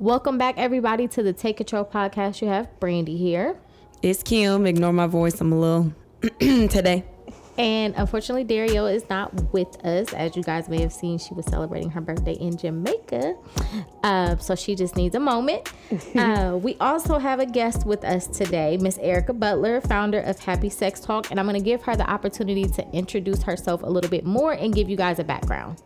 Welcome back, everybody, to the Take Control podcast. You have Brandy here. It's Kim. Ignore my voice. I'm a little today. And unfortunately, Dario is not with us. As you guys may have seen, she was celebrating her birthday in Jamaica. Uh, so she just needs a moment. uh, we also have a guest with us today, Miss Erica Butler, founder of Happy Sex Talk. And I'm going to give her the opportunity to introduce herself a little bit more and give you guys a background.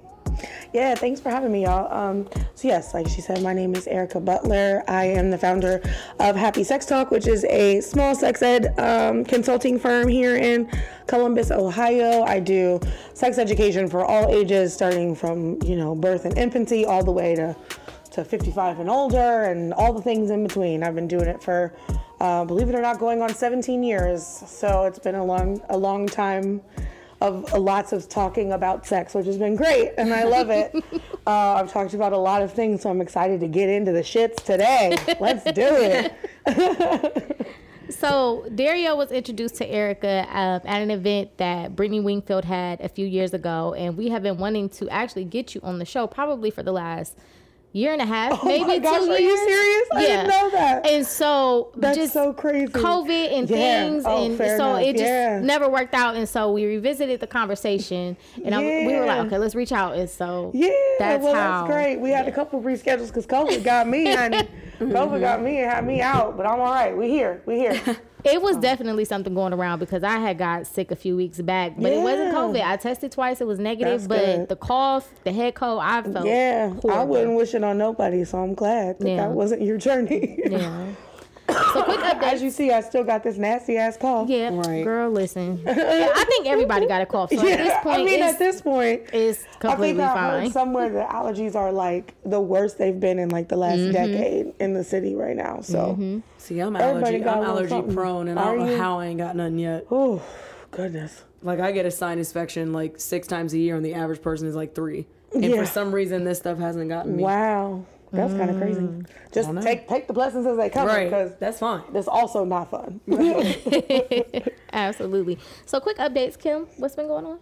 Yeah, thanks for having me, y'all. Um, so yes, like she said, my name is Erica Butler. I am the founder of Happy Sex Talk, which is a small sex ed um, consulting firm here in Columbus, Ohio. I do sex education for all ages, starting from you know birth and infancy all the way to to 55 and older, and all the things in between. I've been doing it for, uh, believe it or not, going on 17 years. So it's been a long a long time of lots of talking about sex, which has been great, and I love it. uh, I've talked about a lot of things, so I'm excited to get into the shits today. Let's do it. so Dario was introduced to Erica uh, at an event that Brittany Wingfield had a few years ago, and we have been wanting to actually get you on the show probably for the last year and a half, Oh maybe gosh, two are years. you serious? I didn't know that. And so That's just so crazy. COVID and Yeah. things, Oh, and so enough. it just Yeah. never worked out. And so we revisited the conversation, and I, we were like, okay, let's reach out. And so Yeah, that's well, how. that's great. We had a couple reschedules because COVID got me, honey. COVID got mm-hmm. me and had me out, but I'm all right. We here. We here. It was oh. definitely something going around because I had got sick a few weeks back, but it wasn't COVID. I tested twice; it was negative, That's but good. the cough, the head cold, I felt Yeah, I wouldn't wish it on nobody, so I'm glad that Yeah. that wasn't your journey. Yeah. So quick update. As you see, I still got this nasty ass cough. Yeah, Right. girl, listen. I think everybody got a cough. So Yeah, at this point, I mean, at this point, it's I think completely I fine. heard somewhere the allergies are like the worst they've been in like the last Mm-hmm. decade in the city right now. So, See, I'm Everybody allergy. got I'm allergy something. prone, and I don't know how I ain't got nothing yet. oh goodness. Like I get a sinus infection like six times a year, and the average person is like three. And Yeah. for some reason, this stuff hasn't gotten me. Wow, that's kind of crazy. Just take take the blessings as they come, Right. because That's fine. That's also not fun. Absolutely. So quick updates, Kim. What's been going on?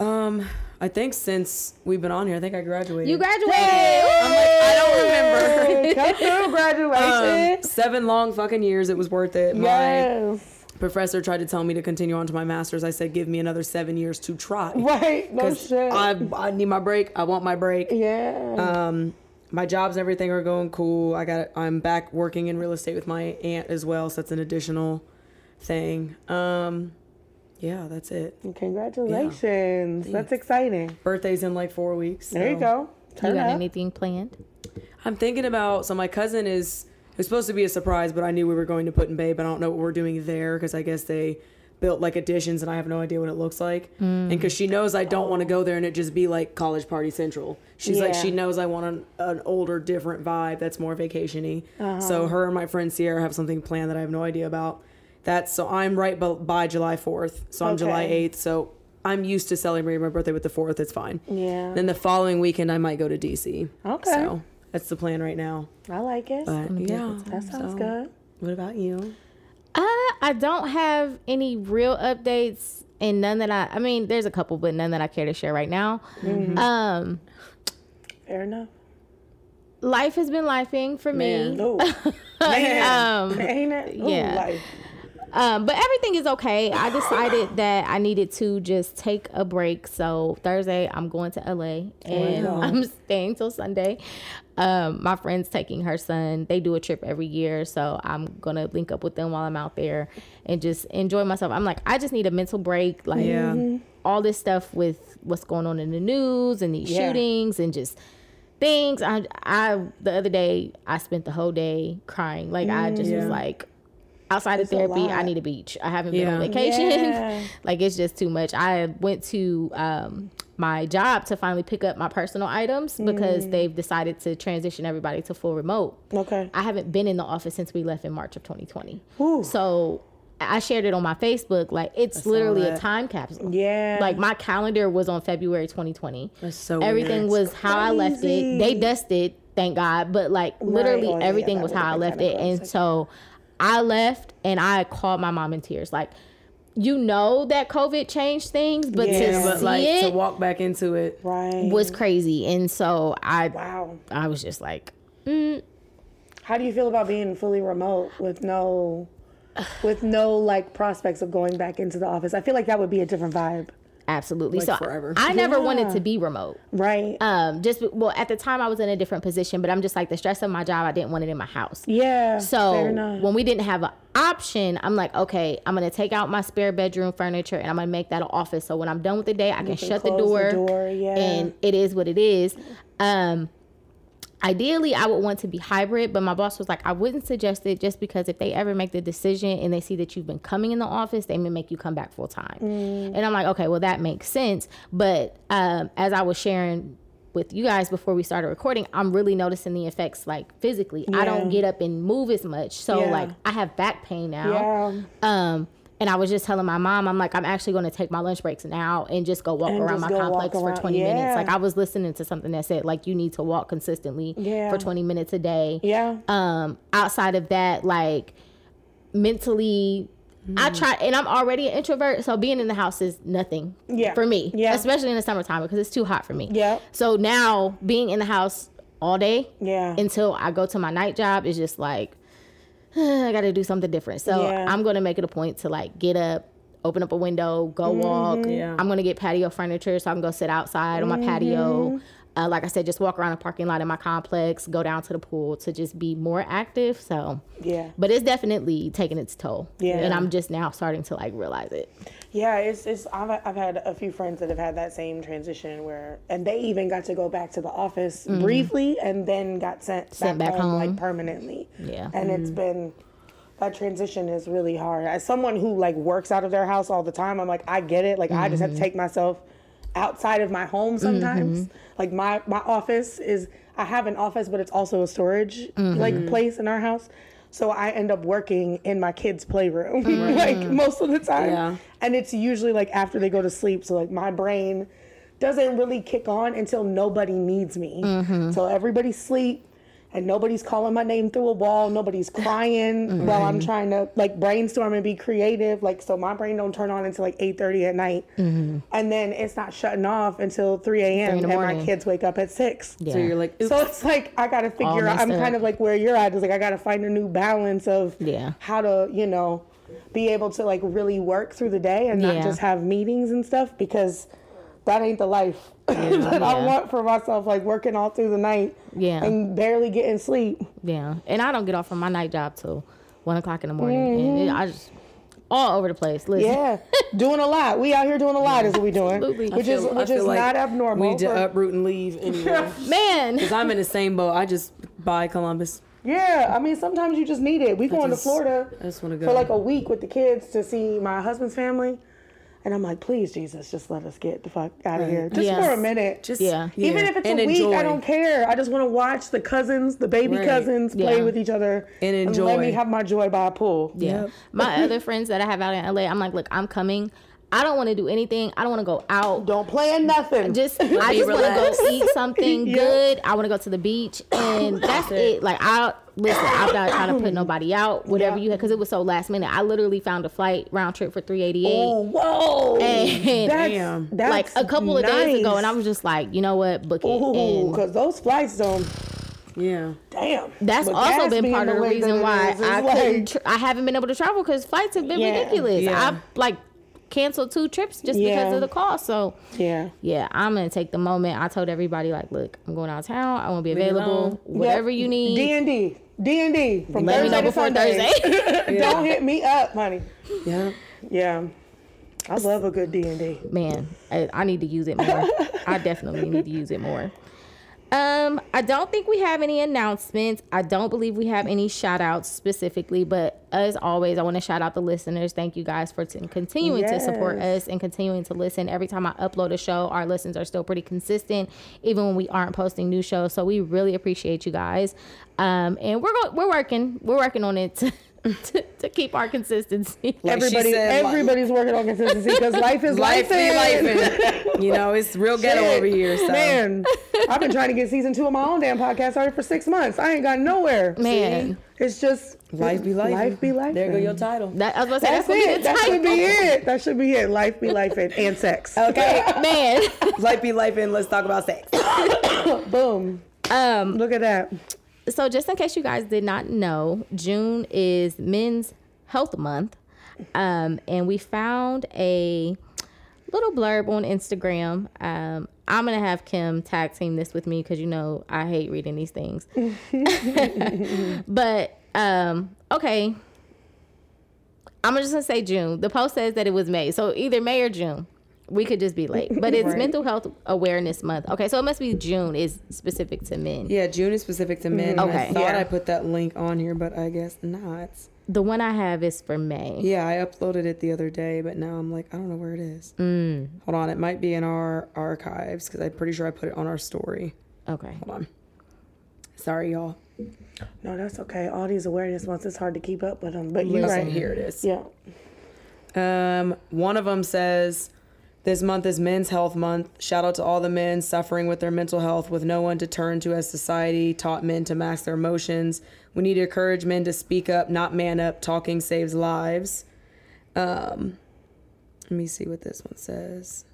Um, I think since we've been on here, I think I graduated. You graduated. I'm like, I don't remember. Come through graduation. Um, seven long fucking years. It was worth it. My yes. professor tried to tell me to continue on to my master's. I said, give me another seven years to try. Right. No shit. I, I need my break. I want my break. yeah. Um, my jobs and everything are going cool. I got. I'm back working in real estate with my aunt as well, so that's an additional thing. Um, yeah, that's it. Congratulations. That's exciting. Birthday's in like four weeks. There you so- go. You got up. anything planned? I'm thinking about. So my cousin is. It was supposed to be a surprise, but I knew we were going to Put-in-Bay, but I don't know what we're doing there because I guess they built like additions and I have no idea what it looks like. Mm. And because she knows I don't want to go there and it just be like college party central. She's like she knows I want an, an older, different vibe that's more vacationy. Uh-huh. So her and my friend Sierra have something planned that I have no idea about. That's so I'm right by, by July 4th. So I'm July 8th. So I'm used to celebrating my birthday with the 4th. It's fine. Yeah. Then the following weekend I might go to DC. Okay. So that's the plan right now. I like it. But yeah, that sounds so, good. What about you? Uh, I don't have any real updates and none that I I mean, there's a couple, but none that I care to share right now. Mm-hmm. Um, Fair enough. life has been lifing for Man. me. Man. Um, Ain't it? Ooh, yeah. Life. Um, but everything is okay. I decided that I needed to just take a break. So Thursday, I'm going to LA and Wow. I'm staying till Sunday. Um, my friend's taking her son. They do a trip every year, so I'm gonna link up with them while I'm out there and just enjoy myself. I'm like, I just need a mental break. Like Yeah. all this stuff with what's going on in the news and these Yeah. shootings and just things. I I the other day I spent the whole day crying. Like I just was like outside of therapy, I need a beach. I haven't been on vacation. Yeah. like it's just too much. I went to um, my job to finally pick up my personal items Mm. because they've decided to transition everybody to full remote. Okay. I haven't been in the office since we left in March of 2020. Ooh. So I shared it on my Facebook. Like it's literally a time capsule. Yeah. Like my calendar was on February 2020. That's so Everything weird. was how I left it. They dusted, thank God, but like literally Oh, everything that was how I left it. And so I left and I called my mom in tears. Like, you know that COVID changed things, but Yeah. to Yeah, but see like it to walk back into it. right. was crazy. And so I wow. I was just like, mm. How do you feel about being fully remote with no, with no like prospects of going back into the office? I feel like that would be a different vibe, Absolutely. Like so forever. I never wanted to be remote. right? Um, just well, at the time I was in a different position, but I'm just like the stress of my job. I didn't want it in my house. yeah. So when we didn't have an option, I'm like, okay, I'm gonna take out my spare bedroom furniture and I'm gonna make that an office. So when I'm done with the day, I can, can shut the door, the door, yeah. and it is what it is. Um, ideally, I would want to be hybrid, but my boss was like, I wouldn't suggest it just because if they ever make the decision and they see that you've been coming in the office, they may make you come back full time. Mm. And I'm like, okay, well that makes sense. But um, as I was sharing with you guys before we started recording, I'm really noticing the effects like physically. I don't get up and move as much. So Yeah. like I have back pain now. yeah. Um, and I was just telling my mom, I'm like, I'm actually going to take my lunch breaks now and just go walk And around my complex for around. 20 minutes. Like I was listening to something that said like you need to walk consistently Yeah. for 20 minutes a day. Yeah. Um, outside of that, like mentally, I Mm. try, and I'm already an introvert, so being in the house is nothing Yeah. for me. Yeah. especially in the summertime because it's too hot for me. Yeah. So now being in the house all day Yeah. until I go to my night job is just like I got to do something different. So Yeah. I'm going to make it a point to like get up, open up a window, go Mm-hmm. walk. Yeah. I'm going to get patio furniture so I can go sit outside on my patio. Mm-hmm. Uh, like I said, just walk around the parking lot in my complex, go down to the pool to just be more active. So, Yeah. but it's definitely taking its toll. Yeah. And I'm just now starting to like realize it. Yeah, it's it's I've I've had a few friends that have had that same transition where and they even got to go back to the office briefly and then got sent, Mm-hmm. Sent back, back home, home. like permanently. Yeah. And it's been that transition is really hard. As someone who like works out of their house all the time, I'm like I get it. Like I just have Mm-hmm. to take myself outside of my home sometimes. Like my my office is I have an office but it's also a storage Mm-hmm. like place in our house. So I end up working in my kids' playroom like most of the time. Yeah. And it's usually like after they go to sleep. So like my brain doesn't really kick on until nobody needs me. So everybody sleep and nobody's calling my name through a wall. Nobody's crying while I'm trying to like brainstorm and be creative. Like so my brain don't turn on until like 8:30 at night. And then it's not shutting off until 3 a.m. in the and my kids wake up at 6. Yeah. So you're like, oops. So it's like I gotta figure out. I'm up. kind of like where you're at. Is like I gotta find a new balance of Yeah. how to you know be able to like really work through the day and not Yeah. just have meetings and stuff because that ain't the life that I Yeah. want for myself. Like working all through the night Yeah. and barely getting sleep. Yeah, and I don't get off from my night job till one o'clock in the morning, and it, I just all over the place. Listen, Mm-hmm. Yeah, doing a lot. We out here doing a lot is what we doing, Absolutely. I which is feel- I which is like not abnormal. We need to for- uproot and leave anyway. man. Because I'm in the same boat. I just buy Columbus. yeah, I mean sometimes you just need it. We going to Florida. I just want to go. for like a week with the kids to see my husband's family. And I'm like, please, Jesus, just let us get the fuck out of Right. here. Just Yes. for a minute. just Yeah. Even if it's and a week, enjoy. I don't care. I just want to watch the cousins, the baby Right. cousins, play Yeah. with each other And enjoy. let me have my joy by a pool. Yeah. Yep. My other friends that I have out in LA, I'm like, look, I'm coming. I don't want to do anything. I don't want to go out. Don't plan nothing. Just I just want to go eat something Yeah. good. I want to go to the beach, and that's it. Like I listen, I'm not trying to put nobody out. Whatever Yeah. you had, because it was so last minute. I literally found a flight round trip for 388. oh, whoa. And- that's, Damn. that's like a couple of days ago, and I was just like, you know what, book it. Ooh, because those flights don't. yeah. Damn. That's With also gas been part of the reason why I like- couldn't. Tr- I haven't been able to travel because flights have been Yeah. ridiculous. Yeah. I like canceled two trips just Yeah. because of the cost. So Yeah. yeah, I'm gonna take the moment. I told everybody like, look, I'm going out of town. I won't be available. alone. Whatever Yep. you need. D and D. D and D from Let me Thursday know to before Sunday. Thursday. Don't hit me up, honey. Yeah. Yeah. I love a good D and D. Man, I, I need to use it more. I definitely need to use it more. Um, I don't think we have any announcements. I don't believe we have any shout outs specifically, but as always, I want to shout out the listeners. Thank you guys for t- continuing to support us and continuing to listen. Every time I upload a show, our listens are still pretty consistent, even when we aren't posting new shows. So we really appreciate you guys. Um, and we're go- we're working we're working on it to, to, to keep our consistency. Like Everybody, said, everybody's working on consistency because life is Life life. be life. You know, it's real ghetto Shit. over here. So Man, I've been trying to get season two of my own damn podcast started for six months. I ain't got nowhere. Man. It's just life be life. Life be life. There go your title. That, I was gonna say That's that's, gonna it. be the That should be it. That should be it. Life be life and, and sex. Okay. Man. life be life and let's talk about sex. Boom. Um, Look at that. So just in case you guys did not know, June is Men's Health Month, um, and we found a little blurb on Instagram. Um, I'm gonna have Kim tag team this with me because you know I hate reading these things. but um, okay, I'm just gonna say June. The post says that it was May, so either May or June. We could just be late, but it's Right. Mental Health Awareness Month. Okay, so it must be June is specific to men. Yeah, June is specific to men. and I Okay. thought Yeah. I put that link on here, but I guess not. The one I have is for May. Yeah, I uploaded it the other day, but now I'm like, I don't know where it is. Mm. Hold on, it might be in our archives because I'm pretty sure I put it on our story. Okay. Hold on. Sorry, y'all. No, that's okay. All these awareness months, it's hard to keep up with them. But you're Listen, right. here it is. Yeah. Um, one of them says, "This month is Men's Health Month. Shout out to all the men suffering with their mental health, with no one to turn to as society taught men to mask their emotions. We need to encourage men to speak up, not man up. Talking saves lives." Um, let me see what this one says.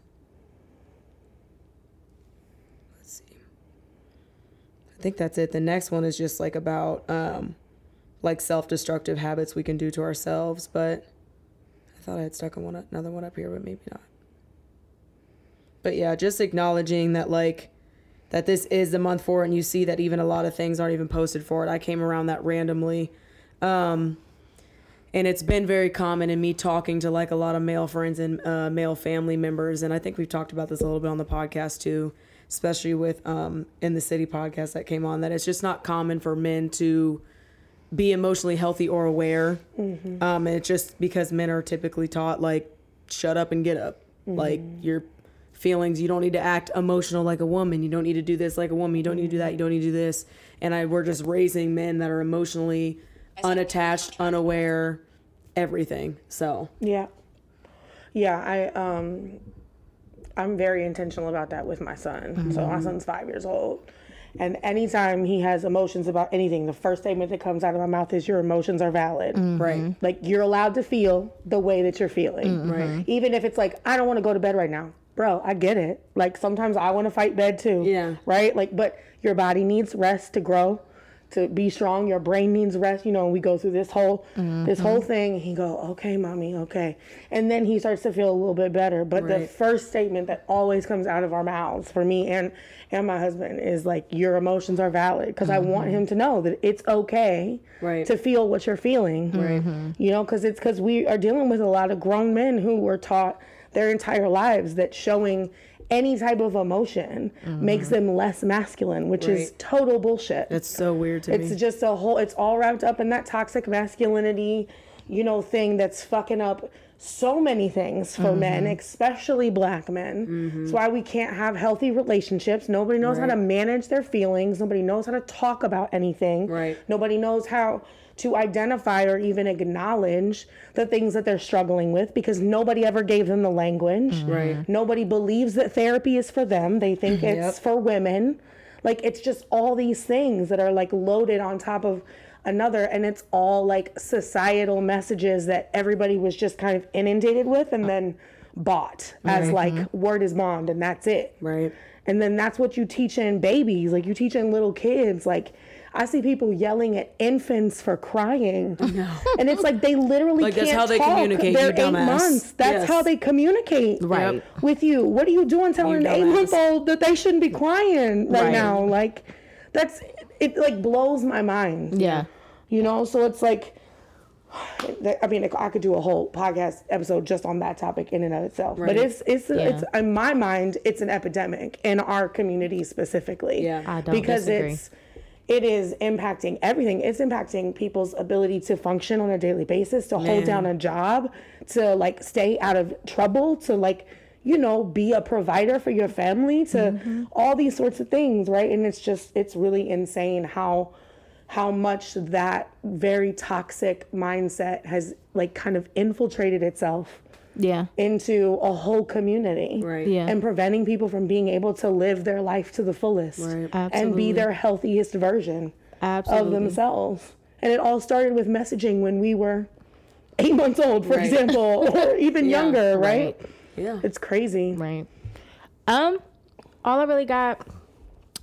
Let's see. I think that's it. The next one is just like about um, like self-destructive habits we can do to ourselves, but. I thought I had stuck on another one up here, but maybe not. But yeah, just acknowledging that like that this is the month for it and you see that even a lot of things aren't even posted for it. I came around that randomly. Um and it's been very common in me talking to like a lot of male friends and uh, male family members and I think we've talked about this a little bit on the podcast too, especially with um in the city podcast that came on that it's just not common for men to be emotionally healthy or aware. Um, and it's just because men are typically taught like, shut up and get up. Like your feelings, you don't need to act emotional like a woman. You don't need to do this like a woman. You don't need to do that. You don't need to do this. And I we're just raising men that are emotionally unattached, unaware, everything. So Yeah. Yeah, I um I'm very intentional about that with my son. So my mm-hmm. son's 5 years old. And anytime he has emotions about anything, the first statement that comes out of my mouth is your emotions are valid. Mm-hmm. right, Like you're allowed to feel the way that you're feeling. right, Even if it's like I don't want to go to bed right now. Bro, I get it. Like sometimes I want to fight bed too. Yeah. Right? Like but your body needs rest to grow, to be strong. Your brain needs rest. You know, we go through this whole mm-hmm. this whole mm-hmm. thing. He go, "Okay, mommy, okay." And then he starts to feel a little bit better. But the first statement that always comes out of our mouths for me and and my husband is like your emotions are valid because I mm-hmm. want him to know that it's okay Right. to feel what you're feeling. Right. You know, because it's because we are dealing with a lot of grown men who were taught their entire lives that showing any type of emotion makes them less masculine, which is total bullshit. That's so weird to It's me. It's just a whole. It's all wrapped up in that toxic masculinity, you know, thing that's fucking up so many things for men, Mm-hmm. especially black men. That's why we can't have healthy relationships. Nobody knows how to manage their feelings. Nobody knows how to talk about anything. Right. Nobody knows how to identify or even acknowledge the things that they're struggling with because nobody ever gave them the language. Mm-hmm. Right. Nobody believes that therapy is for them. They think it's Yep. for women. Like it's just all these things that are like loaded on top of another and it's all like societal messages that everybody was just kind of inundated with and uh. then bought as like mm-hmm. word is bond and that's it. Right. And then that's what you teach in babies, like you teach in little kids. Like I see people yelling at infants for crying, and it's like they literally Like, can't that's how they talk. communicate, They're you eight dumbass. months. That's Yes. how they communicate, Right. Yep. With you, what are you doing telling an You dumbass. eight-month-old that they shouldn't be crying right, Right. now? Like, that's it. Like blows my mind. Yeah. You know, so it's like, I mean, I could do a whole podcast episode just on that topic in and of itself. But Right. it's it's it's Yeah. in my mind, it's an epidemic in our community specifically. Yeah. I don't because disagree. it's it is impacting everything. It's impacting people's ability to function on a daily basis, to hold down a job, to like stay out of trouble, to like you know be a provider for your family, to Mm-hmm. all these sorts of things, right? And it's just it's really insane how how much that very toxic mindset has like kind of infiltrated itself Yeah. into a whole community Right. Yeah. and preventing people from being able to live their life to the fullest Right. and be their healthiest version Absolutely. of themselves. And it all started with messaging when we were eight months old, for Right. example, or even Yeah, younger, right? right. Yeah. It's crazy. Right. Um, all I really got,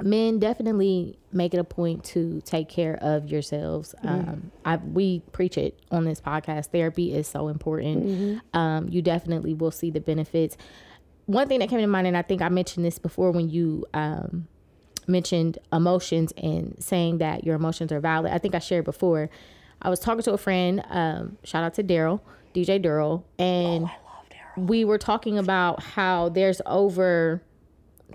men definitely make it a point to take care of yourselves. Mm-hmm. Um, I we preach it on this podcast. Therapy is so important. Mm-hmm. Um, you definitely will see the benefits. One thing that came to mind, and I think I mentioned this before when you um, mentioned emotions and saying that your emotions are valid. I think I shared before. I was talking to a friend. Um, shout out to Daryl, DJ Daryl, and we were talking about how there's over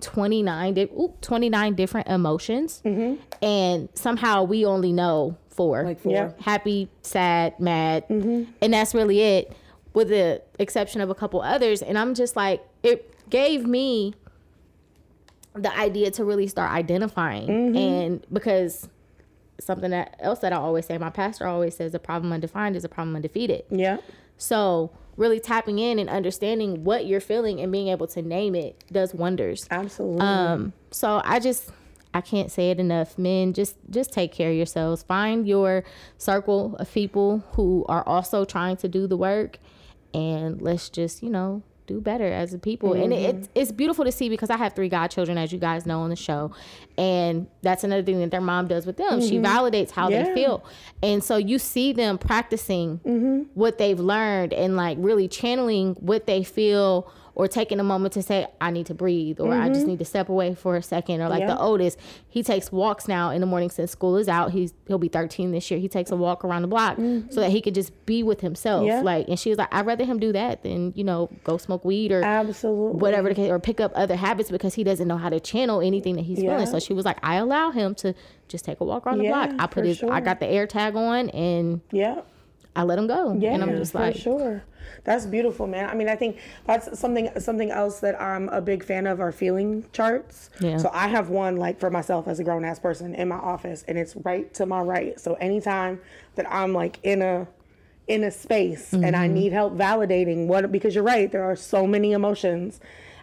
29, di- oop, 29 different emotions, mm-hmm. and somehow we only know four Like four. Yeah. happy, sad, mad, mm-hmm. and that's really it, with the exception of a couple others. And I'm just like, it gave me the idea to really start identifying, mm-hmm. and because something that else that I always say, my pastor always says, a problem undefined is a problem undefeated. Yeah. So really tapping in and understanding what you're feeling and being able to name it does wonders. Absolutely. Um, so I just I can't say it enough. Men, just just take care of yourselves. Find your circle of people who are also trying to do the work and let's just, you know, do better as a people. And it, mm-hmm. it's it's beautiful to see because I have three godchildren, as you guys know on the show. And that's another thing that their mom does with them. She mm-hmm. validates how Yeah. they feel. And so you see them practicing mm-hmm. what they've learned and like really channeling what they feel or taking a moment to say, I need to breathe or I just mm-hmm. need to step away for a second. Or like Yeah. the oldest, he takes walks now in the morning since school is out. He's he'll be 13 this year. He takes a walk around the block so mm-hmm. that he could just be with himself. Yeah. Like and she was like, I'd rather him do that than, you know, go smoke weed or Absolutely. whatever the case, or pick up other habits because he doesn't know how to channel anything that he's Yeah. feeling. So she was like, I allow him to just take a walk around the block. I put his, I got the air tag on, and Yeah. I let them go. Yeah, and I'm just for like, sure. That's beautiful, man. I mean, I think that's something something else that I'm a big fan of are feeling charts. Yeah. So I have one like for myself as a grown ass person in my office, and it's right to my right. So anytime that I'm like in a in a space and I Mm-hmm. need help validating what because you're right, there are so many emotions.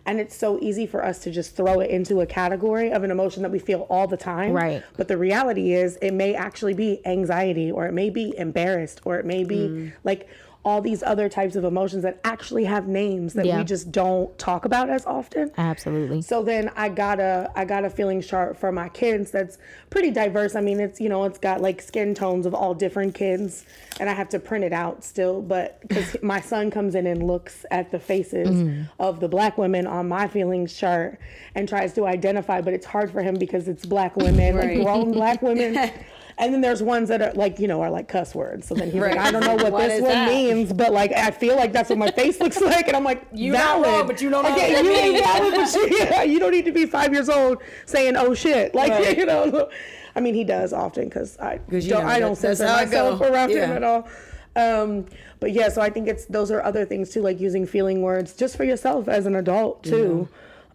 And it's so easy for us to just throw it into a category of an emotion that we feel all the time. Right. But the reality is, it may actually be anxiety, or it may be embarrassed, or it may be Mm. like all these other types of emotions that actually have names that Yeah. we just don't talk about as often. absolutely. So then I got a I got a feeling chart for my kids that's pretty diverse. I mean, it's you know it's got like skin tones of all different kids, and I have to print it out still. But because my son comes in and looks at the faces Mm-hmm. of the black women on my feelings chart and tries to identify, but it's hard for him because it's black women, Right. like grown black women. And then there's ones that are like, you know, are like cuss words. So then he's like, I don't know what, What this one that? means, but like, I feel like that's what my face looks like. And I'm like, You valid. wrong, but you don't know Okay, you ain't valid, but you, yeah, you don't need to be five years old saying, oh shit. Like, Right. you know, I mean, he does often because I, you don't, know, I don't censor myself around him at all. Um, but yeah, so I think it's those are other things too, like using feeling words just for yourself as an adult too,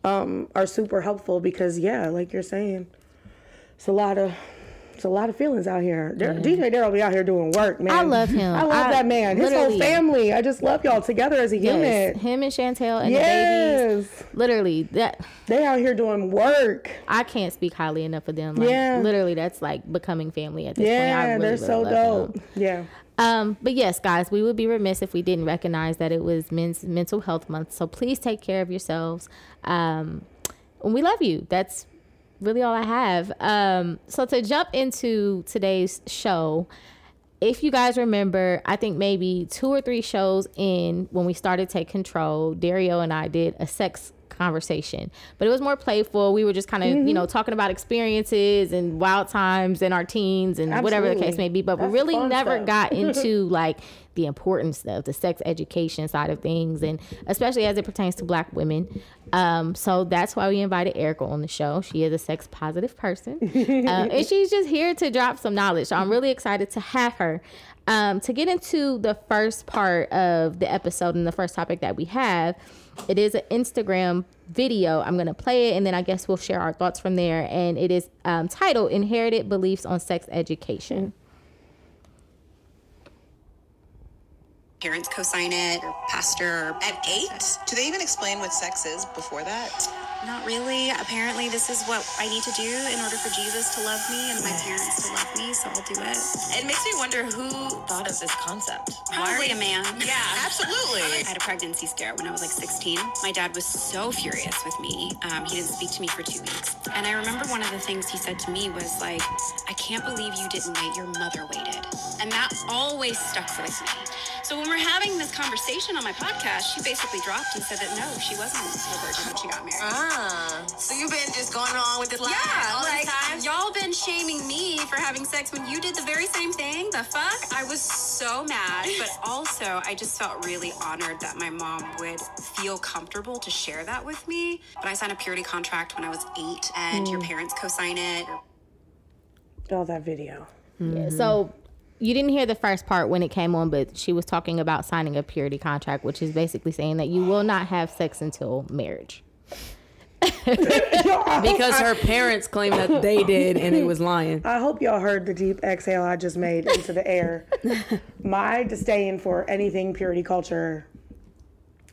um, are super helpful because yeah, like you're saying, it's a lot of it's a lot of feelings out here. DJ Daryl be out here doing work, man. I love him. I love I- that man. His whole family. I just love y'all together as a Yes, unit. him and Chantel and the babies. Literally, that they out here doing work. I can't speak highly enough of them. Like, Yeah. literally, that's like becoming family at this point. Yeah, really, they're really so love them. dope. Yeah. Um, but yes, guys, we would be remiss if we didn't recognize that it was Men's Mental Health Month. So please take care of yourselves. Um, and we love you. That's really all I have. Um, so to jump into today's show, if you guys remember, I think maybe two or three shows in when we started Take Control, Dario and I did a sex conversation, but it was more playful. We were just kind of, Mm-hmm. you know, talking about experiences and wild times in our teens and whatever the case may be. But That's we really never stuff. got into like the importance of the sex education side of things, and especially as it pertains to Black women. Um, so that's why we invited Erica on the show. She is a sex positive person, um, and she's just here to drop some knowledge. So I'm really excited to have her. Um, to get into the first part of the episode and the first topic that we have, it is an Instagram video. I'm going to play it and then I guess we'll share our thoughts from there. And it is um, titled Inherited Beliefs on Sex Education. Parents co-sign it, or pastor. At eight? Do they even explain what sex is before that? Not really. Apparently, this is what I need to do in order for Jesus to love me and my parents to love me, so I'll do it. It makes me wonder who thought of this concept. Probably a man. Yeah, absolutely. I had a pregnancy scare when I was like 16. My dad was so furious with me. Um, he didn't speak to me for two weeks. And I remember one of the things he said to me was like, I can't believe you didn't wait, your mother waited. And that always stuck with me. So when we're having this conversation on my podcast, she basically dropped and said that no, she wasn't a virgin when she got married. Ah, so you've been just going along with this lie Yeah, all like this time? y'all been shaming me for having sex when you did the very same thing. The fuck? I was so mad, but also I just felt really honored that my mom would feel comfortable to share that with me. But I signed a purity contract when I was eight, and your parents co-sign it. Oh, that video. Yeah, so you didn't hear the first part when it came on, but she was talking about signing a purity contract, which is basically saying that you will not have sex until marriage. Because her parents claim that they did and it was lying. I hope y'all heard the deep exhale I just made into the air. My disdain for anything purity culture.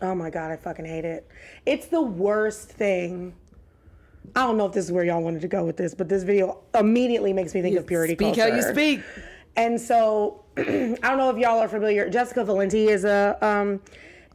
Oh my god, I fucking hate it. It's the worst thing. I don't know if this is where y'all wanted to go with this, but this video immediately makes me think of purity Speak culture. Speak how you speak. And so, I don't know if y'all are familiar. Jessica Valenti is a um,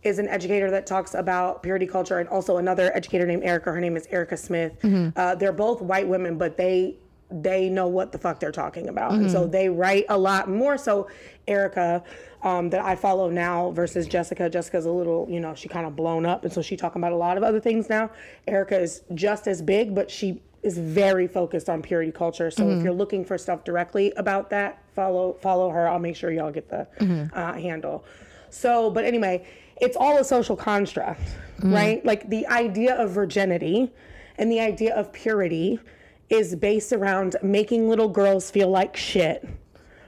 is an educator that talks about purity culture, and also another educator named Erica. Her name is Erica Smith. Uh, they're both white women, but they they know what the fuck they're talking about, and so they write a lot more. So Erica, um, that I follow now versus Jessica. Jessica's a little, you know, she kind of blown up, and so she's talking about a lot of other things now. Erica is just as big, but she is very focused on purity culture. So if mm-hmm. you're looking for stuff directly about that, follow follow her. I'll make sure y'all get the mm-hmm. uh, handle. So, but anyway, it's all a social construct, mm-hmm. right? Like the idea of virginity and the idea of purity is based around making little girls feel like shit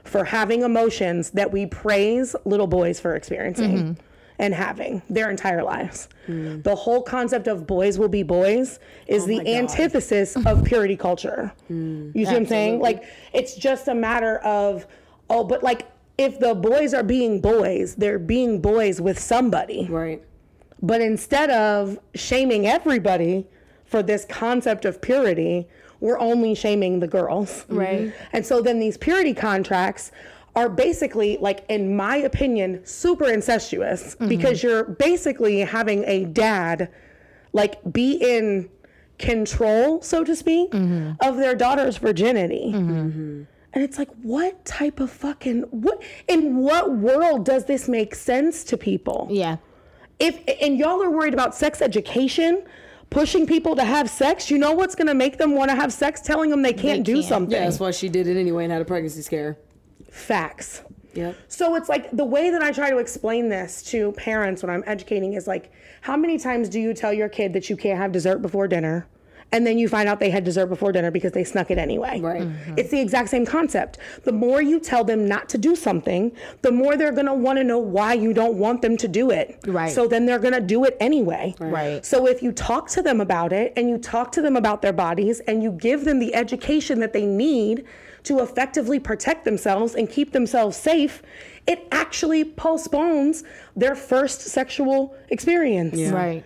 for having emotions that we praise little boys for experiencing and having their entire lives. The whole concept of boys will be boys is the antithesis of purity culture. You see what I'm saying? Like it's just a matter of oh, but like if the boys are being boys, they're being boys with somebody. Right. But instead of shaming everybody for this concept of purity, we're only shaming the girls. Right. And so then these purity contracts are basically, like, in my opinion, super incestuous mm-hmm. because you're basically having a dad, like, be in control, so to speak, mm-hmm. of their daughter's virginity. Mm-hmm. And it's like, what type of fucking what in what world does this make sense to people? Yeah. If and y'all are worried about sex education, pushing people to have sex, you know what's gonna make them want to have sex? Telling them they can't do can't. something. Yeah, that's why she did it anyway and had a pregnancy scare. Facts. Yep. So it's like the way that I try to explain this to parents when I'm educating is like, how many times do you tell your kid that you can't have dessert before dinner? And then you find out they had dessert before dinner because they snuck it anyway. Right. Mm-hmm. It's the exact same concept. The more you tell them not to do something, the more they're gonna wanna know why you don't want them to do it. Right. So then they're gonna do it anyway. Right. So if you talk to them about it and you talk to them about their bodies and you give them the education that they need to effectively protect themselves and keep themselves safe, it actually postpones their first sexual experience. Right.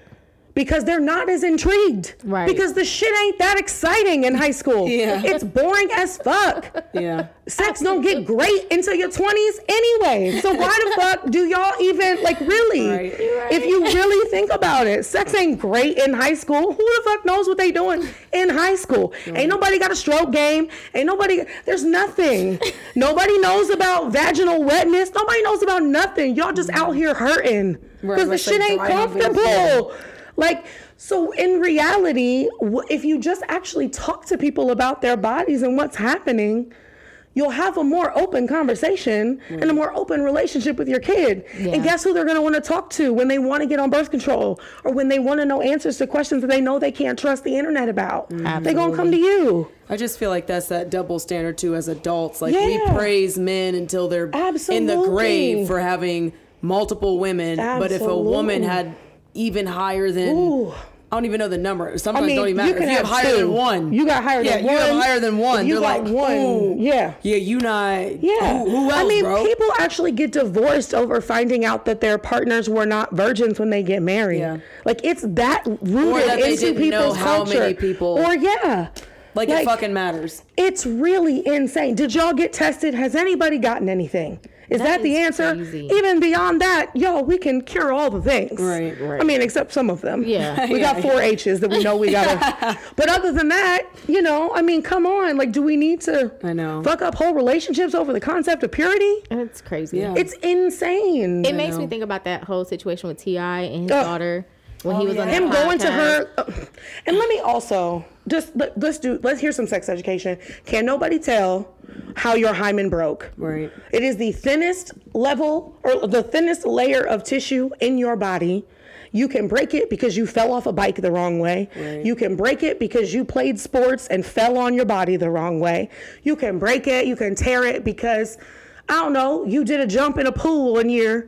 Because they're not as intrigued. Right. Because the shit ain't that exciting in high school. Yeah. It's boring as fuck. Yeah. Sex don't get great until your 20s anyway. So why the fuck do y'all even like really? Right. If you really think about it, sex ain't great in high school. Who the fuck knows what they doing in high school? Ain't nobody got a stroke game. Ain't nobody there's nothing. nobody knows about vaginal wetness. Nobody knows about nothing. Y'all just out here hurting. Right, Because the shit ain't comfortable. Like, so in reality, if you just actually talk to people about their bodies and what's happening, you'll have a more open conversation and a more open relationship with your kid. Yeah. And guess who they're going to want to talk to when they want to get on birth control or when they want to know answers to questions that they know they can't trust the internet about. Mm. They're going to come to you. I just feel like that's that double standard too as adults. Like we praise men until they're in the grave for having multiple women. But if a woman had even higher than Ooh. I don't even know the number. Sometimes I mean, don't even matter. you can if you have, have higher two. than one, You got higher yeah, than you one. have higher than one. If you They're got like, one, "Ooh, yeah. yeah, you not. Yeah. who, who else, I mean, bro? people actually get divorced over finding out that their partners were not virgins when they get married. Yeah. Like it's that rooted that they into people's how culture. many people- Or yeah. like, it fucking matters. It's really insane. Did y'all get tested? Has anybody gotten anything? Is that, That the is answer? crazy. Even beyond that, yo, we can cure all the things. Right, right. I mean, except some of them. Yeah. We got four H's that we know we gotta. but other than that, you know, I mean, come on. Like, do we need to I know. fuck up whole relationships over the concept of purity? It's crazy. Yeah. It's insane. It makes me think about that whole situation with TI and his Ugh. daughter when he was on him that going to her uh, and let me also just let, let's do let's hear some sex education can nobody tell how your hymen broke Right. it is the thinnest level or the thinnest layer of tissue in your body you can break it because you fell off a bike the wrong way. Right. You can break it because you played sports and fell on your body the wrong way. You can break it, you can tear it because I don't know, you did a jump in a pool and you're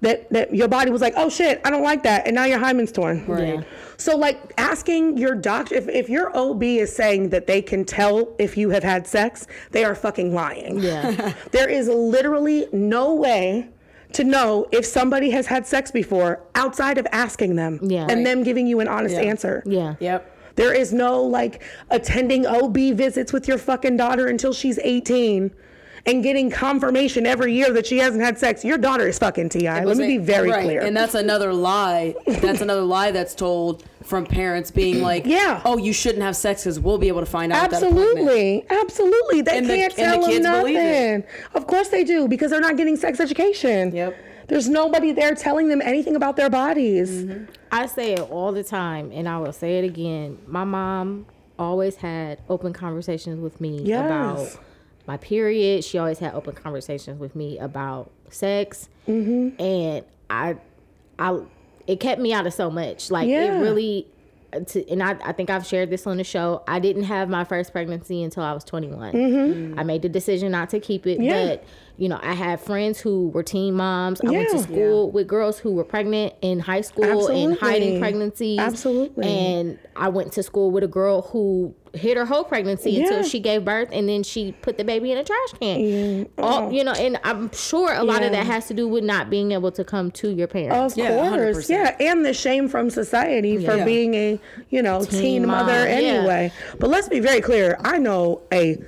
that that your body was like, "Oh shit, I don't like that." And now your hymen's torn. Right. Yeah. So like asking your doctor if, if your OB is saying that they can tell if you have had sex, they are fucking lying. Yeah. There is literally no way to know if somebody has had sex before outside of asking them Yeah. and them giving you an honest Yeah. answer. yeah. Yep. There is no like attending OB visits with your fucking daughter until she's 18 and getting confirmation every year that she hasn't had sex. Your daughter is fucking TI. Let me be very Right, clear. And that's another lie. That's another lie that's told from parents being like, Yeah. oh, you shouldn't have sex because we'll be able to find out. at that. Absolutely, absolutely. They And can't the tell them kids believe nothing. Of course they do because they're not getting sex education. Yep. There's nobody there telling them anything about their bodies. Mm-hmm. I say it all the time, and I will say it again. My mom always had open conversations with me Yes. about my period. She always had open conversations with me about sex, Mm-hmm. and I, I, it kept me out of so much. Like Yeah. it really. To, and I, I think I've shared this on the show. I didn't have my first pregnancy until I was 21. I made the decision not to keep it, Mm-hmm. Yeah. but you know, I had friends who were teen moms. I went to Yeah. school with girls who were pregnant in high school and hiding pregnancies. Absolutely. And I went to school with a girl who hid her whole pregnancy Yeah. until she gave birth, and then she put the baby in a trash can. All, oh. you know, and I'm sure a lot of that has to do with not being able to come to your parents. Of Yeah, course, 100%. yeah, and the shame from society for Yeah. being a you know teen, mom, mother yeah. anyway. But let's be very clear. I know a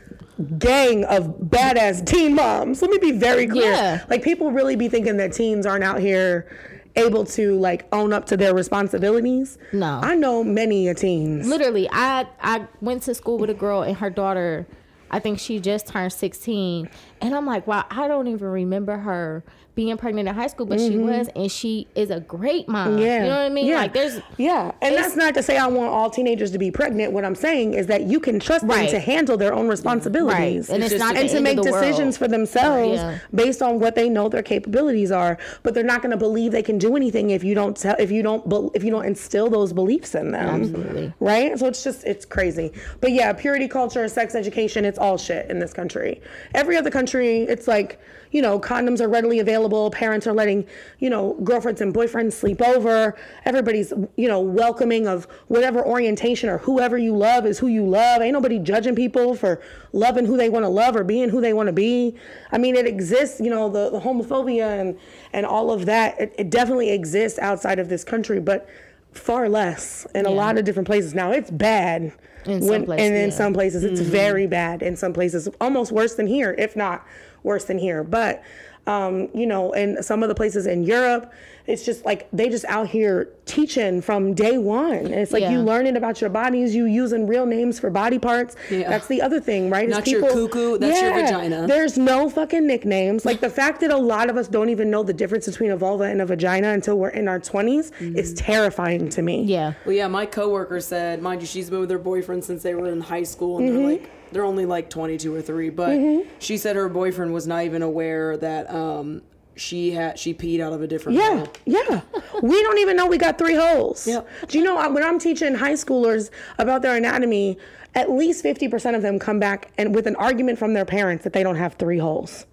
gang of badass teen moms. Let me be very clear. Yeah. Like people really be thinking that teens aren't out here able to like own up to their responsibilities. No. I know many a teens. Literally, I I went to school with a girl and her daughter. I think she just turned 16, and I'm like, wow, I don't even remember her being pregnant in high school, but she was, and she is a great mom. Mm-hmm. Yeah. you know what I mean. Yeah. Like, there's Yeah, and that's not to say I want all teenagers to be pregnant. What I'm saying is that you can trust them to handle their own responsibilities, Right. And it's just- not and to make of the decisions for world. themselves Yeah. based on what they know their capabilities are. But they're not going to believe they can do anything if you don't tell, if you don't, if you don't instill those beliefs in them. Absolutely. Right. So it's just it's crazy. But yeah, purity culture, sex education, it's all shit in this country. Every other country, it's like you know, condoms are readily available. Parents are letting, you know, girlfriends and boyfriends sleep over. Everybody's, you know, welcoming of whatever orientation or whoever you love is who you love. Ain't nobody judging people for loving who they want to love or being who they want to be. I mean, it exists, you know, the, the homophobia and, and all of that. It, it definitely exists outside of this country, but far less in a lot of different places. Now, it's bad. In some places, and in yeah. some places, it's mm-hmm. very bad. In some places, almost worse than here, if not worse than here. But um, you know, in some of the places in Europe, it's just like they just out here teaching from day one. And it's like you learning about your bodies, you using real names for body parts. Yeah. That's the other thing, right? is Not your cuckoo, that's your vagina. There's no fucking nicknames. Like the fact that a lot of us don't even know the difference between a vulva and a vagina until we're in our 20s is terrifying to me. yeah. Well, yeah, my coworker said, mind you, she's been with her boyfriend since they were in high school, and Mm-hmm. they're like, they're only like 22 or 3. But she said her boyfriend was not even aware that um, she had she peed out of a different Yeah, hole. yeah. we don't even know we got three holes. Yep. Do you know when I'm teaching high schoolers about their anatomy, at least 50% of them come back and with an argument from their parents that they don't have three holes.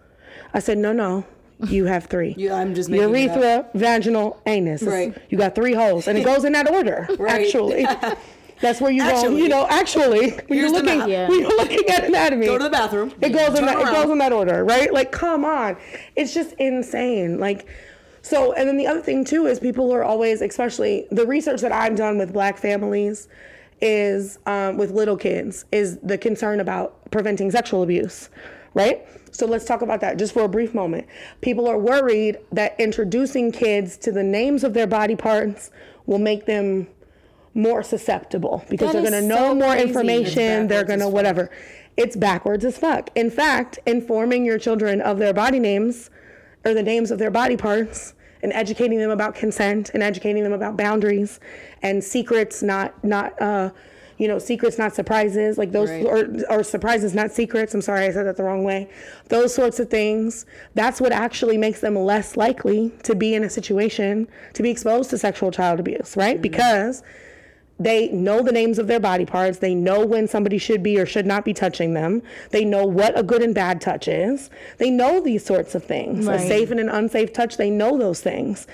I said, no, no. You have three. Yeah, I'm just making urethra, vaginal, anus. Right. You got three holes, and it goes in that order. Right. Actually, that's where you go. Actually. You know, actually, when you're looking. Yeah. when you're looking at anatomy, Go to the bathroom. it goes in that. It goes in that order, right? Like, come on, it's just insane. Like, so, and then the other thing too is people are always, especially the research that I've done with Black families, is um, with little kids, is the concern about preventing sexual abuse, right? So let's talk about that just for a brief moment. People are worried that introducing kids to the names of their body parts will make them more susceptible because That they're going to know so more information. They're going to whatever. It's backwards as fuck. In fact, informing your children of their body names or the names of their body parts and educating them about consent and educating them about boundaries and secrets, not not uh, you know secrets, not surprises. Like those Right. or or surprises, not secrets. I'm sorry, I said that the wrong way. Those sorts of things. That's what actually makes them less likely to be in a situation to be exposed to sexual child abuse, right? Because they know the names of their body parts. They know when somebody should be or should not be touching them. They know what a good and bad touch is. They know these sorts of things. A safe and an unsafe touch, they know those things.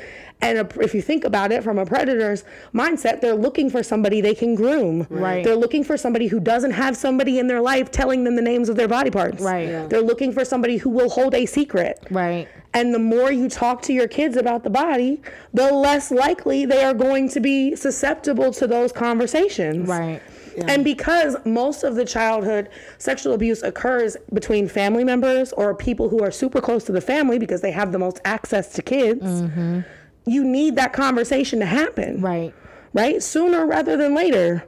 And a, if you think about it from a predator's mindset, they're looking for somebody they can groom. Right. They're looking for somebody who doesn't have somebody in their life telling them the names of their body parts. Right. Yeah. They're looking for somebody who will hold a secret. Right. And the more you talk to your kids about the body, the less likely they are going to be susceptible to those conversations. Right. And because most of the childhood sexual abuse occurs between family members or people who are super close to the family because they have the most access to kids, mm-hmm. You need that conversation to happen Right. right? Sooner rather than later.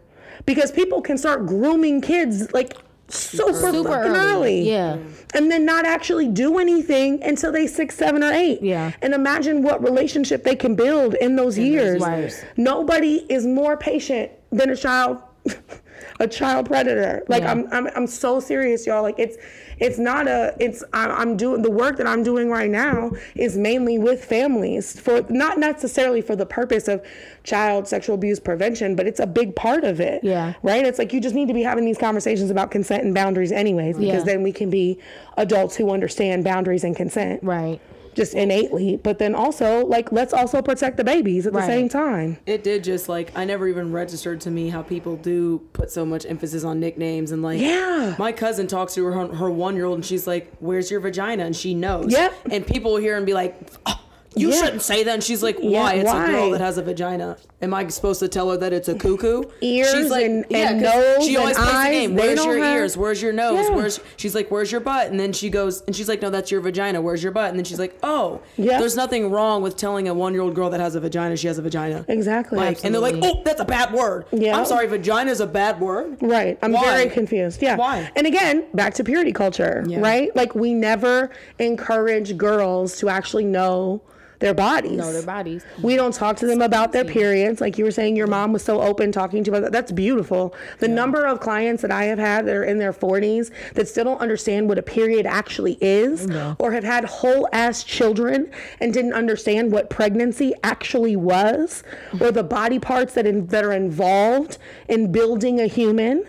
Because people can start grooming kids like super, Super fucking early. early. Yeah. And then not actually do anything until they six, seven, or eight. Yeah. And imagine what relationship they can build in those years. years. Nobody is more patient than a child a child predator. Like Yeah. I'm, I'm I'm so serious, y'all. Like it's it's not a it's I'm, I'm doing the work that I'm doing right now is mainly with families for not necessarily for the purpose of child sexual abuse prevention, but it's a big part of it. Yeah. Right? It's like you just need to be having these conversations about consent and boundaries anyways because Yeah. then we can be adults who understand boundaries and consent Right. Just innately, but then also like let's also protect the babies at the same time. It did just like I never even registered to me how people do put so much emphasis on nicknames and like Yeah. My cousin talks to her her one year old and she's like, "Where's your vagina?" and she knows. Yep. And people will hear and be like, "Oh, "You Yeah. shouldn't say that." And she's like, Yeah, "Why? it's a girl that has a vagina. Am I supposed to tell her that it's a cuckoo?" Ears she's like, and- yeah, and nose She always plays the game. Where's your have- ears? Where's your nose? Yeah. Where's? She's like, "Where's your butt?" And then she goes and she's like, "No, that's your vagina. Where's your butt?" And then she's like, "Oh, Yeah. There's nothing wrong with telling a one year old girl that has a vagina she has a vagina." Exactly. Like, and they're like, "Oh, that's a bad word." Yeah. I'm sorry, vagina is a bad word. Right. I'm Why? very confused. Yeah. Why? And again, back to purity culture, Yeah. right? Like we never encourage girls to actually know their bodies. Know their bodies. We don't talk to them about their periods. Like you were saying, your mom was so open talking to you about. That's beautiful. The number of clients that I have had that are in their 40s that still don't understand what a period actually is or have had whole ass children and didn't understand what pregnancy actually was or the body parts that, in, that are involved in building a human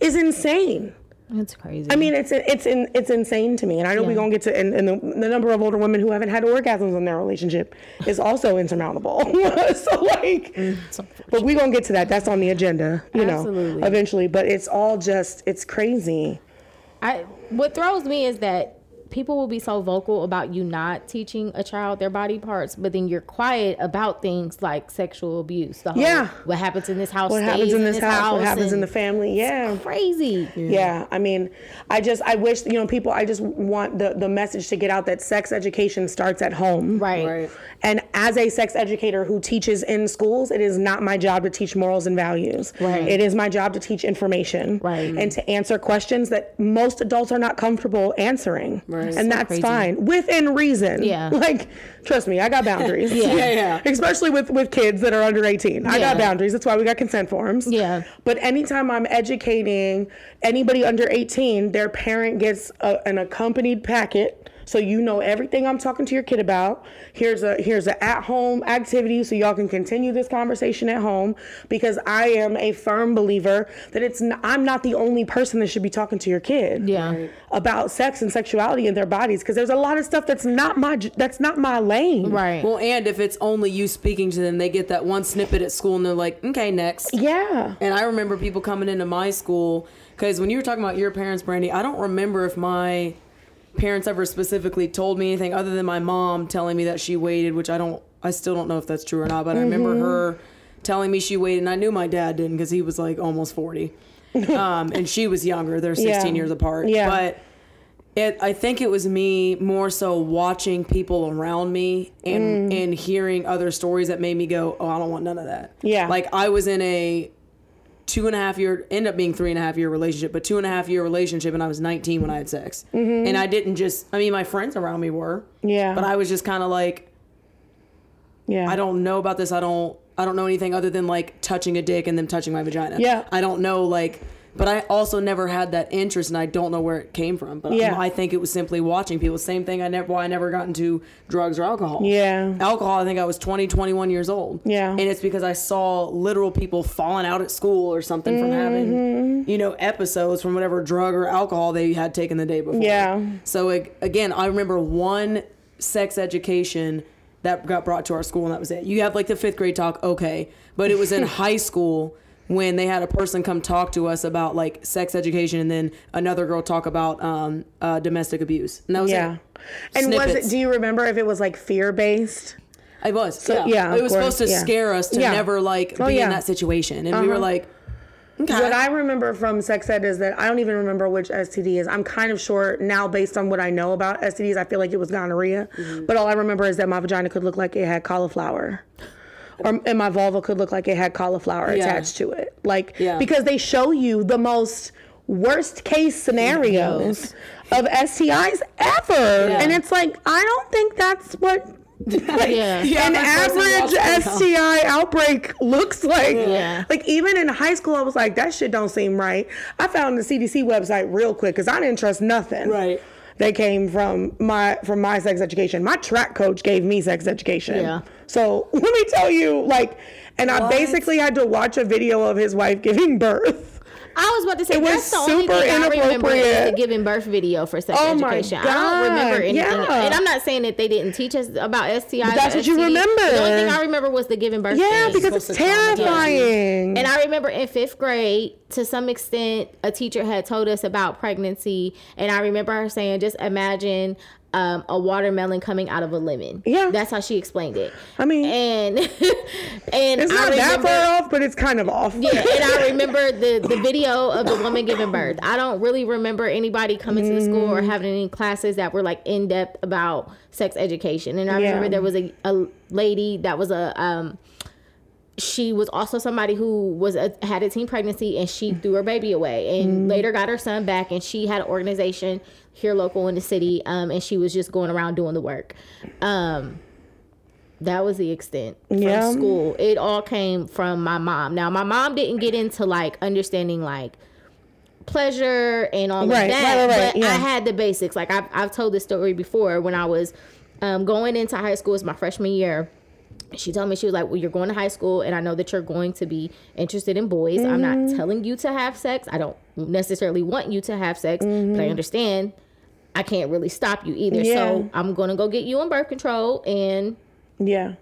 is insane. It's crazy. I mean, it's it's in, it's insane to me, and I know we're gonna get to and, and the, the number of older women who haven't had orgasms in their relationship is also insurmountable. so like, mm, but we gonna get to that. That's on the agenda, you Absolutely. know, eventually. But it's all just it's crazy. I what throws me is that people will be so vocal about you not teaching a child their body parts, but then you're quiet about things like sexual abuse. The whole, Yeah. what happens in this house. What happens in this house? What happens in the family? Yeah. Crazy. Yeah, I mean, I just I wish you know people. I just want the the message to get out that sex education starts at home. Right. Right. And as a sex educator who teaches in schools, it is not my job to teach morals and values. Right. It is my job to teach information. Right. And to answer questions that most adults are not comfortable answering. Right. And So that's crazy. fine within reason. Yeah. Like, trust me, I got boundaries. Yeah. Yeah, yeah. Especially with with kids that are under 18. I got boundaries. That's why we got consent forms. Yeah. But anytime I'm educating anybody under 18, their parent gets a, an accompanied packet So you know everything I'm talking to your kid about. Here's a here's an at-home activity so y'all can continue this conversation at home because I am a firm believer that it's n- I'm not the only person that should be talking to your kid Yeah. about sex and sexuality in their bodies because there's a lot of stuff that's not my that's not my lane. Right. Well, and if it's only you speaking to them, they get that one snippet at school and they're like, okay, next. Yeah. And I remember people coming into my school because when you were talking about your parents, Brandy, I don't remember if my parents ever specifically told me anything other than my mom telling me that she waited, which I don't, I still don't know if that's true or not, but I remember Mm-hmm. her telling me she waited, and I knew my dad didn't because he was like almost 40. um, and she was younger. They're 16 Yeah. years apart. Yeah. But it, I think it was me more so watching people around me and Mm. and hearing other stories that made me go, oh, I don't want none of that. Yeah. Like I was in a two and a half year, end up being three and a half year relationship, but two and a half year relationship, and I was 19 when I had sex. And I didn't just, I mean, my friends around me were, Mm-hmm. Yeah. but I was just kind of like, yeah. I don't know about this. I don't, I don't know anything other than like touching a dick and them touching my vagina. Yeah. I don't know like. But I also never had that interest, and I don't know where it came from. But Yeah. I think it was simply watching people. Same thing. I never, why I never got into drugs or alcohol. Yeah. Alcohol. I think I was 20, 21 years old. Yeah. And it's because I saw literal people falling out at school or something from Mm-hmm. having, you know, episodes from whatever drug or alcohol they had taken the day before. Yeah. So ag- again, I remember one sex education that got brought to our school, and that was it. You have like the fifth grade talk, okay, but it was in high school when they had a person come talk to us about like sex education, and then another girl talk about um, uh, domestic abuse, and that was yeah. it. And was Snippets. it do you remember if it was like fear based? It was, yeah. yeah, It was course, supposed to yeah. scare us to Yeah. never like Oh, be in that situation, and we were Uh-huh. like, okay, What I remember from sex ed is that I don't even remember which STD is. I'm kind of sure now, based on what I know about STDs, I feel like it was gonorrhea. Mm-hmm. But all I remember is that my vagina could look like it had cauliflower. Or, and my vulva could look like it had cauliflower Yeah. attached to it. Like, Yeah. because they show you the most worst case scenarios of STIs ever. Yeah. And it's like, I don't think that's what Yeah. Yeah, an my average walks around. STI outbreak looks like. Yeah. Like even in high school, I was like, that shit don't seem right. I found the CDC website real quick because I didn't trust nothing. Right. They came from my from my sex education. My track coach gave me sex education. Yeah. So let me tell you, like, and I basically had to watch a video of his wife giving birth. I was about to say It was that's the only super thing I remember is the giving birth video for sex Oh my education. I don't remember anything. yeah. And I'm not saying that they didn't teach us about STIs. But that's or what you remember. The only thing I remember was the giving birth. Yeah, thing. because it's supposed to calm down. terrifying. And I remember in fifth grade, to some extent, a teacher had told us about pregnancy, and I remember her saying, "Just imagine." Um, a watermelon coming out of a lemon. Yeah. that's how she explained it. I mean, and and it's not that far off, but it's kind of off. yeah, and I remember the the video of the woman giving birth. I don't really remember anybody coming to the school Mm. or having any classes that were like in depth about sex education. And I Yeah. remember there was a, a lady that was a um she was also somebody who was a, had a teen pregnancy and she threw her baby away Mm. and later got her son back and she had an organization here local in the city um, and she was just going around doing the work um, that was the extent from Yeah. school it all came from my mom now my mom didn't get into like understanding like pleasure and all Right, of that right, right, but yeah. i had the basics like I've, I've told this story before when i was um, going into high school it's my freshman year she told me she was like well you're going to high school and i know that you're going to be interested in boys i'm Mm-hmm. not telling you to have sex i don't necessarily want you to have sex but i understand i can't really stop you either Mm-hmm. Yeah. so i'm going to go get you on birth control and Yeah.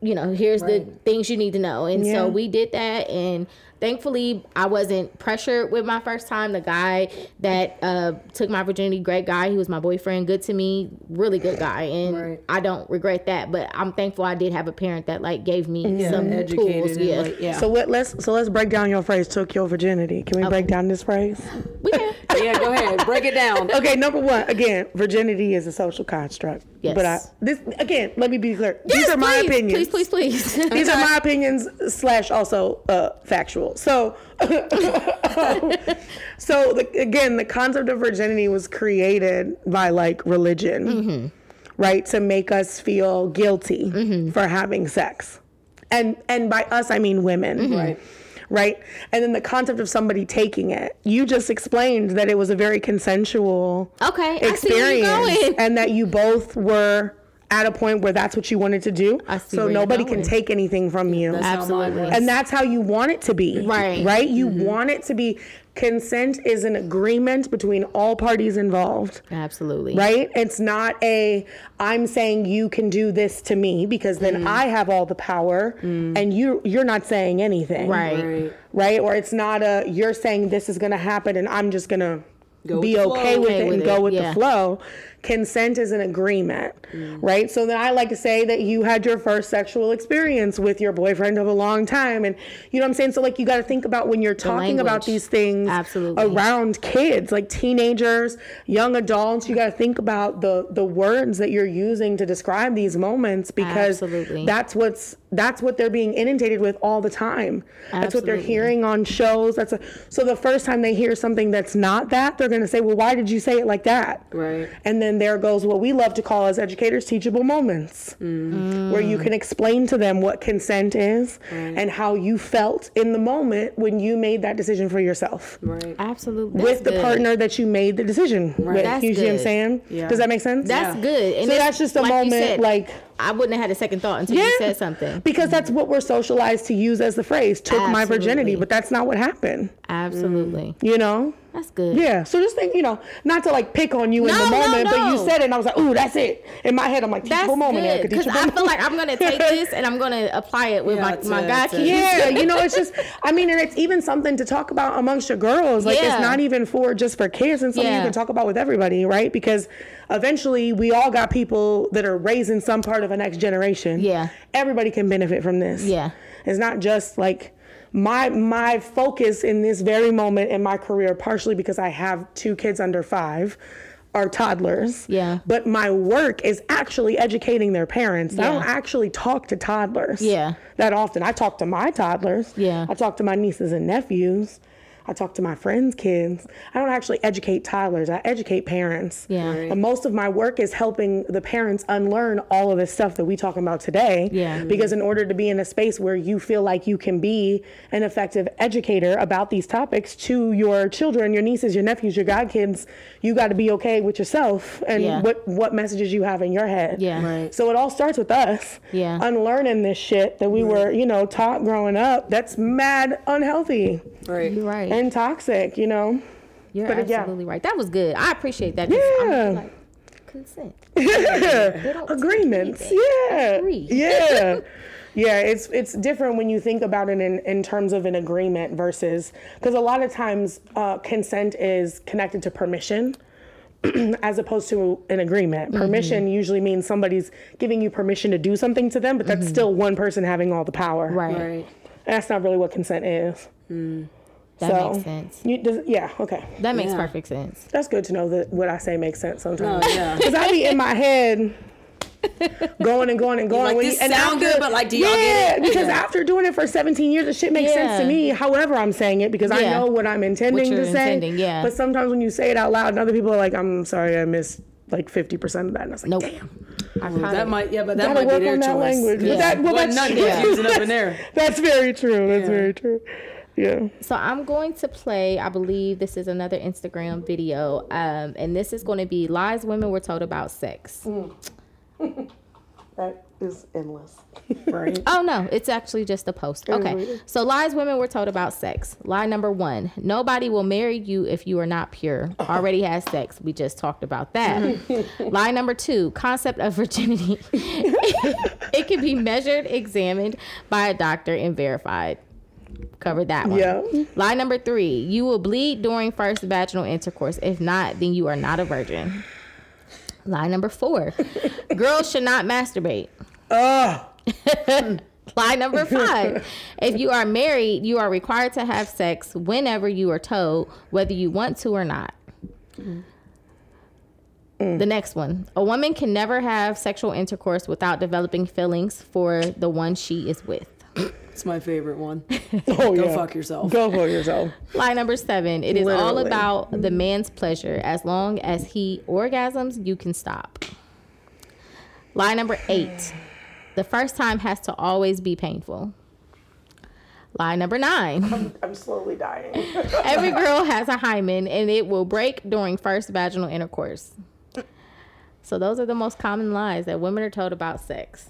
you know here's the things you need to know and Yeah. so we did that and thankfully i wasn't pressured with my first time the guy that uh, took my virginity great guy he was my boyfriend good to me really good guy and Right. i don't regret that but i'm thankful i did have a parent that like gave me some educated tools yeah like, yeah. So what? Let's so let's break down your phrase. Took your virginity. Can we break down this phrase? we can. yeah, go ahead, break it down. Okay, number one. Again, virginity is a social construct. Yes. But I this again. Let me be clear. These Yes, are my please, opinions. please please please These are my opinions slash also uh, factual. So, so the, again, the concept of virginity was created by like religion, Mm-hmm. right, to make us feel guilty Mm-hmm. for having sex, and and by us I mean women, Right. right? And then the concept of somebody taking it. You just explained that it was a very consensual Okay, I see you're experience going. and that you both were at a point where that's what you wanted to do. I see so nobody can take anything from you. That's Absolutely. and that's how you want it to be. Right. Right? You Mm-hmm. want it to be consent is an agreement between all parties involved. Absolutely. Right? It's not a I'm saying you can do this to me because then Mm-hmm. I have all the power and you you're not saying anything. Mm. Right. Right. Right? Or it's not a you're saying this is going to happen and I'm just going to be okay flow. with Okay it with and go with yeah. the flow. Consent is an agreement, Mm. right? So then I like to say that you had your first sexual experience with your boyfriend of a long time. And you know what I'm saying? So, like, you got to think about when you're talking about these things Absolutely. around kids, like teenagers, young adults, you got to think about the, the words that you're using to describe these moments because Absolutely. that's what's that's what they're being inundated with all the time. That's what they're hearing on shows. That's a, so the first time they hear something that's not that, they're going to say, "Well, why did you say it like that?" Right. And then there goes what we love to call as educators teachable moments, where you can explain to them what consent is and how you felt in the moment when you made that decision for yourself Right. Absolutely. with the good. partner that you made the decision with. That's you see what I'm saying? Yeah. Does that make sense? That's Yeah. good. And So that's just a like moment, said, like- I wouldn't have had a second thought until you said something. Because that's what we're socialized to use as the phrase, took my virginity, but that's not what happened. Absolutely. You know? That's good. Yeah. So just think, you know, not to like pick on you in No, the no, moment, but you said it and I was like, ooh, that's it. In my head, I'm like, That's teachable moment, good Erica, because teachable I feel moment. like I'm gonna take this and I'm gonna apply it with Yeah, my, to- my god to- Yeah, you know, it's just, I mean, and it's even something to talk about amongst your girls. Like, Yeah. it's not even for just for kids and something you can talk about with everybody, right? Because eventually we all got people that are raising some part of a next generation. Yeah. Everybody can benefit from this. Yeah. It's not just like, my my focus in this very moment in my career, partially because I have two kids under five, are toddlers. Yeah. But my work is actually educating their parents. I don't actually talk to toddlers Yeah. that often. I talk to my toddlers. Yeah. I talk to my nieces and nephews. I talk to my friends' kids. I don't actually educate toddlers. I educate parents. Yeah. Right. And most of my work is helping the parents unlearn all of this stuff that we talking about today. Yeah. Because in order to be in a space where you feel like you can be an effective educator about these topics to your children, your nieces, your nephews, your godkids, you got to be okay with yourself and Yeah. what what messages you have in your head. Yeah. Right. So it all starts with us. Yeah. Unlearning this shit that we were, you know, taught growing up. That's mad unhealthy Right. You're right. and toxic, you know. You're but, yeah. absolutely right. That was good. I appreciate that. 'cause I'm Yeah. like, consent. They Agreements. Yeah. Agree. Yeah. Yeah, it's it's different when you think about it in, in terms of an agreement versus because a lot of times uh, consent is connected to permission as opposed to an agreement. Mm-hmm. Permission usually means somebody's giving you permission to do something to them, but that's still one person having all the power. Mm-hmm. Right. Right. And that's not really what consent is. That So, makes sense. You, does, yeah, okay. That makes Yeah. perfect sense. That's good to know that what I say makes sense sometimes. Oh, yeah. Because I be in my head going and going and going. like, when "This sound good, but, like, do y'all yeah, get it?" because Yeah. Because after doing it for 17 years, the shit makes sense to me. However, I'm saying it because I know what I'm intending you're to say. intending, yeah. But sometimes when you say it out loud, and other people are like, "I'm sorry, I missed like 50% of that," and I was like, Nope. "Damn, I kinda- That might, yeah, but that might work be their on that choice. language. But that, well, Wasn't that's none true. confusing up in there. That's very true. That's very true. Yeah. So I'm going to play. I believe this is another Instagram video, um, and this is going to be lies women were told about sex. That is endless. Right. Oh no, it's actually just a post. Okay. So lies women were told about sex. Lie number one: nobody will marry you if you are not pure. Already has sex. We just talked about that. Lie number two: concept of virginity. it can be measured, examined by a doctor, and verified. Covered that one. Yeah. Lie number three: you will bleed during first vaginal intercourse. If not, then you are not a virgin. Lie number four: girls should not masturbate. Ugh. Lie number five. if you are married, you are required to have sex whenever you are told, whether you want to or not. Mm. The next one. A woman can never have sexual intercourse without developing feelings for the one she is with. It's my favorite one. Oh, Go yeah. fuck yourself. Go for yourself. Lie number seven. It is all about the man's pleasure. As long as he orgasms, you can stop. Lie number eight. The first time has to always be painful. Lie number nine. I'm slowly dying. Every girl has a hymen and it will break during first vaginal intercourse. So those are the most common lies that women are told about sex.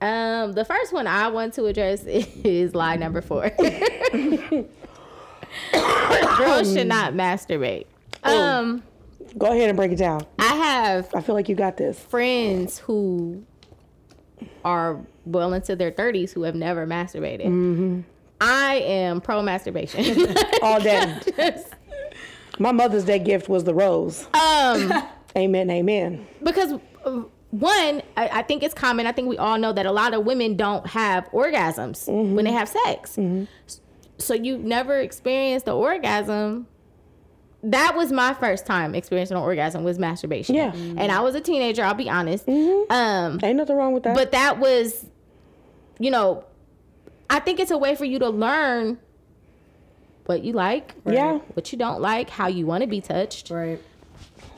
Um, the first one I want to address is lie number four. Girls should not masturbate. Um, Go ahead and break it down. I have I feel like you got this. friends who are well into their 30s who have never masturbated. I am pro masturbation. All day. My Mother's Day gift was the rose. um, Amen, amen. because one, I, I think it's common. I think we all know that a lot of women don't have orgasms mm-hmm. when they have sex. Mm-hmm. So you've never experienced the orgasm. That was my first time experiencing an orgasm was masturbation. Yeah. and I was a teenager. I'll be honest. Mm-hmm. Um, Ain't nothing wrong with that. but that was, you know, I think it's a way for you to learn what you like, yeah. what you don't like, how you want to be touched. Right.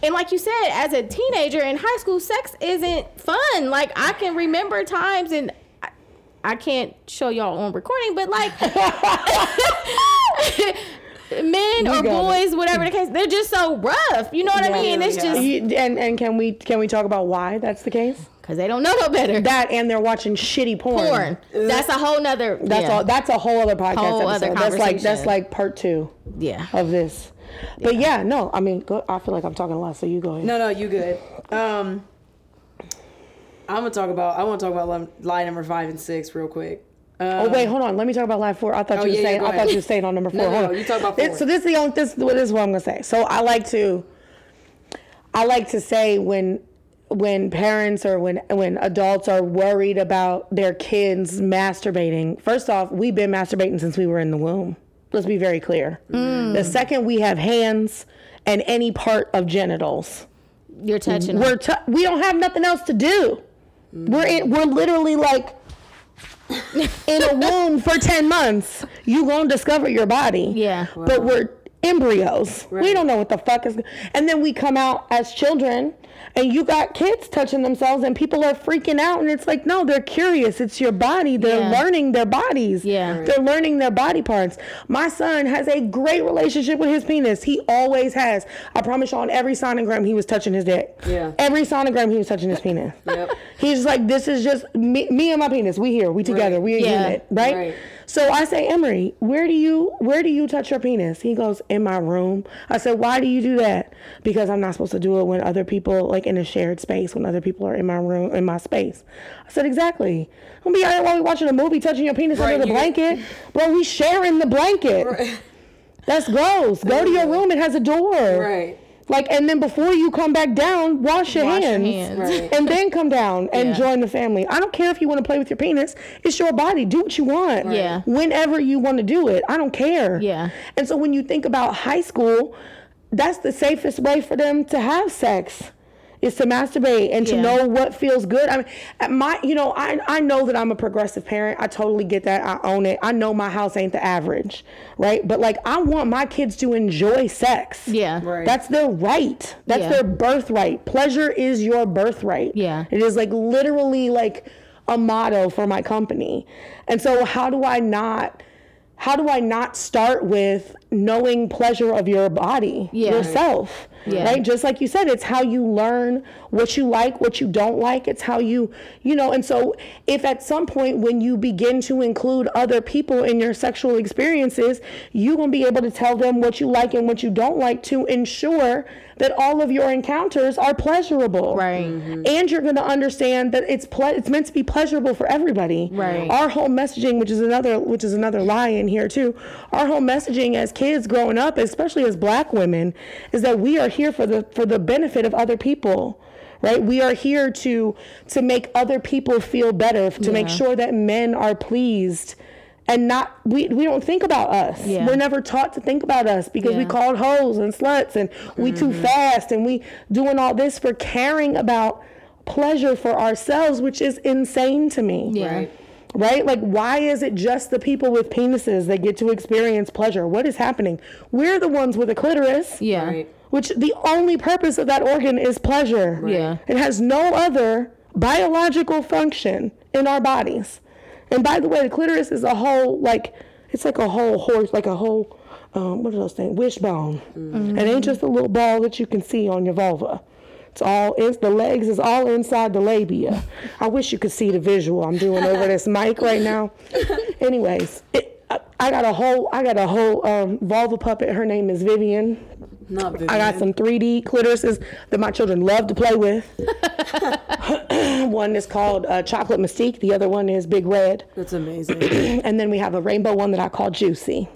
And like you said, as a teenager in high school, sex isn't fun. Like I can remember times and I, I can't show y'all on recording, but like men or got it. boys, whatever the case, they're just so rough. You know what I mean? It's yeah. just You- and and can we can we talk about why that's the case? because they don't know no better. That and they're watching shitty porn. Porn. That's a whole nother. That's yeah. all. That's a whole other podcast Whole other episode. that's like that's like part two Yeah. of this. But yeah, no, I mean, go, I feel like I'm talking a lot, so you go ahead. No, no, you good. Um, I'm gonna talk about. I want to talk about line- lie number five and six real quick. Oh wait, hold on. Let me talk about live four. I thought Oh, you were yeah, yeah, saying. go I thought you were saying on number four. No, no, Hold no, on. you talk about This- four. So this is the only. This, this is what I'm gonna say. So I like to. I like to say when when parents or when when adults are worried about their kids masturbating. First off, we've been masturbating since we were in the womb. Let's be very clear. Mm. The second we have hands and any part of genitals, You're touching. we're t- we don't have nothing else to do. We're in, we're literally like in a womb for 10 months. You gonna discover your body. Yeah. But we're embryos. We don't know what the fuck is and then we come out as children and you got kids touching themselves and people are freaking out and it's like no they're curious it's your body they're Yeah. learning their bodies Yeah. Right. they're learning their body parts my son has a great relationship with his penis he always has i promise you on every sonogram he was touching his dick Yeah. every sonogram he was touching his penis Yep. he's just like this is just me, me and my penis we here we together Right. we a Yeah. unit right? Right. So i say emery where do you where do you touch your penis? He goes in my room. I said why do you do that? Because i'm not supposed to do it when other people like in a shared space when other people are in my room in my space. I said exactly. Don't be out here while we watching a movie touching your penis Right, under the you- blanket. Bro we sharing the blanket. That's gross. Go to your room. It has a door. Right. Like and then before you come back down wash your Wash your hands, hands. Right. and then come down and Yeah. join the family i don't care if you want to play with your penis it's your body do what you want Yeah. whenever you want to do it i don't care Yeah. and so when you think about high school that's the safest way for them to have sex is to masturbate and to Yeah. know what feels good. I mean, at my, you know, I, I know that I'm a progressive parent. I totally get that. I own it. I know my house ain't the average, right? But like, I want my kids to enjoy sex. Yeah. Right. That's their right. That's Yeah. their birthright. Pleasure is your birthright. Yeah. It is like literally like a motto for my company. And so how do I not how do I not start with knowing pleasure of your body, Yeah. yourself? Yeah. Right? Just like you said, it's how you learn what you like, what you don't like. It's how you, you know, and so if at some point when you begin to include other people in your sexual experiences, you're going to be able to tell them what you like and what you don't like to ensure that all of your encounters are pleasurable. Right. Mm-hmm. And you're going to understand that it's ple- it's meant to be pleasurable for everybody. Right. Our whole messaging, which is another which is another lie in here too. Our whole messaging as kids growing up, especially as black women, is that we are here for the for the benefit of other people. Right? We are here to to make other people feel better, to make sure that men are pleased and not we, we don't think about us. Yeah. We're never taught to think about us because we Yeah. called hoes and sluts and we too mm-hmm. fast and we doing all this for caring about pleasure for ourselves, which is insane to me Yeah. Right. Right? Like, why is it just the people with penises that get to experience pleasure? What is happening? We're the ones with a clitoris, Yeah. Right. which the only purpose of that organ is pleasure. Yeah. It has no other biological function in our bodies. And by the way, the clitoris is a whole, like, It's like a whole horse, like a whole, um, what are those things? Wishbone. It ain't just a little ball that you can see on your vulva. It's all, it's, the legs is all inside the labia. I wish you could see the visual I'm doing over this mic right now. Anyways, it, I, I got a whole, I got a whole um, vulva puppet. Her name is Vivian. Not Vivian. I got some 3D clitorises that my children love to play with. one is called uh, Chocolate Mystique. The other one is Big Red. That's amazing. And then we have a rainbow one that I call Juicy.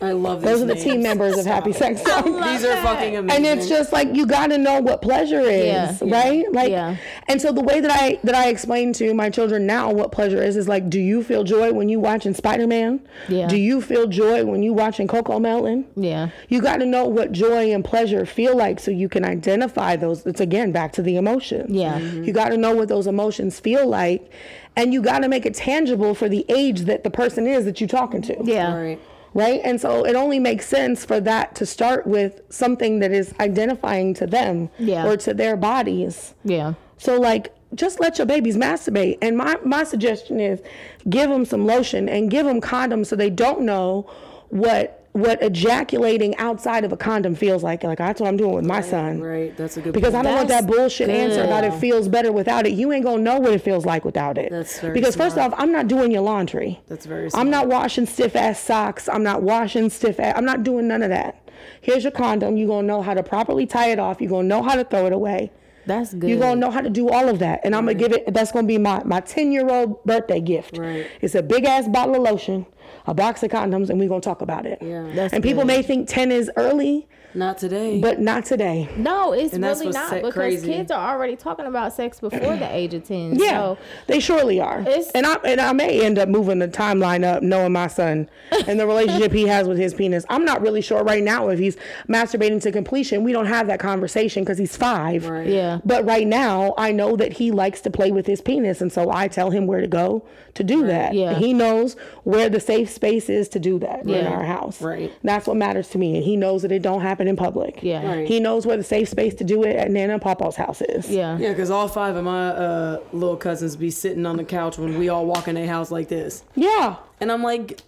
I love these Those are the names. team members of Happy Sex Talk. These are fucking amazing. And it's just like you got to know what pleasure is, Yeah. right? Like, Yeah. and so the way that I that I explain to my children now what pleasure is is like, do you feel joy when you watching Spider Man? Yeah. Do you feel joy when you watching Coco Melon? Yeah. You got to know what joy and pleasure feel like so you can identify those. It's again back to the emotions. Yeah. Mm-hmm. You got to know what those emotions feel like, and you got to make it tangible for the age that the person is that you're talking to Yeah. right. Right? And so it only makes sense for that to start with something that is identifying to them Yeah. or to their bodies. Yeah. So like just let your babies masturbate. And my my suggestion is give them some lotion and give them condoms so they don't know what what ejaculating outside of a condom feels like. Like that's what I'm doing with my son. Right. That's a good Because I don't want that That's bullshit answer about it feels better without it. You ain't gonna know what it feels like without it. That's very because first off, I'm not doing your laundry. That's very I'm not washing stiff ass socks. I'm not washing stiff ass. I'm not doing none of that. Here's your condom. You're gonna know how to properly tie it off. You're gonna know how to throw it away. That's good. You're gonna know how to do all of that. And I'm gonna give it that's gonna be my my 10 year old birthday gift. Right. It's a big ass bottle of lotion, a box of condoms, and we're gonna talk about it. Yeah. That's and people may think 10 is early, Not today. but not today. No, it's And really not because crazy. kids are already talking about sex before the age of ten. Yeah, So they surely are. It's- And I and I may end up moving the timeline up, knowing my son and the relationship he has with his penis. I'm not really sure right now if he's masturbating to completion. We don't have that conversation because he's five. Right. yeah. But right now, I know that he likes to play with his penis, and so I tell him where to go to do that. Yeah. He knows where the safe space is to do that in our house. Right. That's what matters to me, and he knows that it don't happen in public. Yeah. Right. He knows where the safe space to do it at Nana and Papa's house is. Yeah. yeah, because all five of my uh, little cousins be sitting on the couch when we all walk in a house like this. Yeah. And I'm like,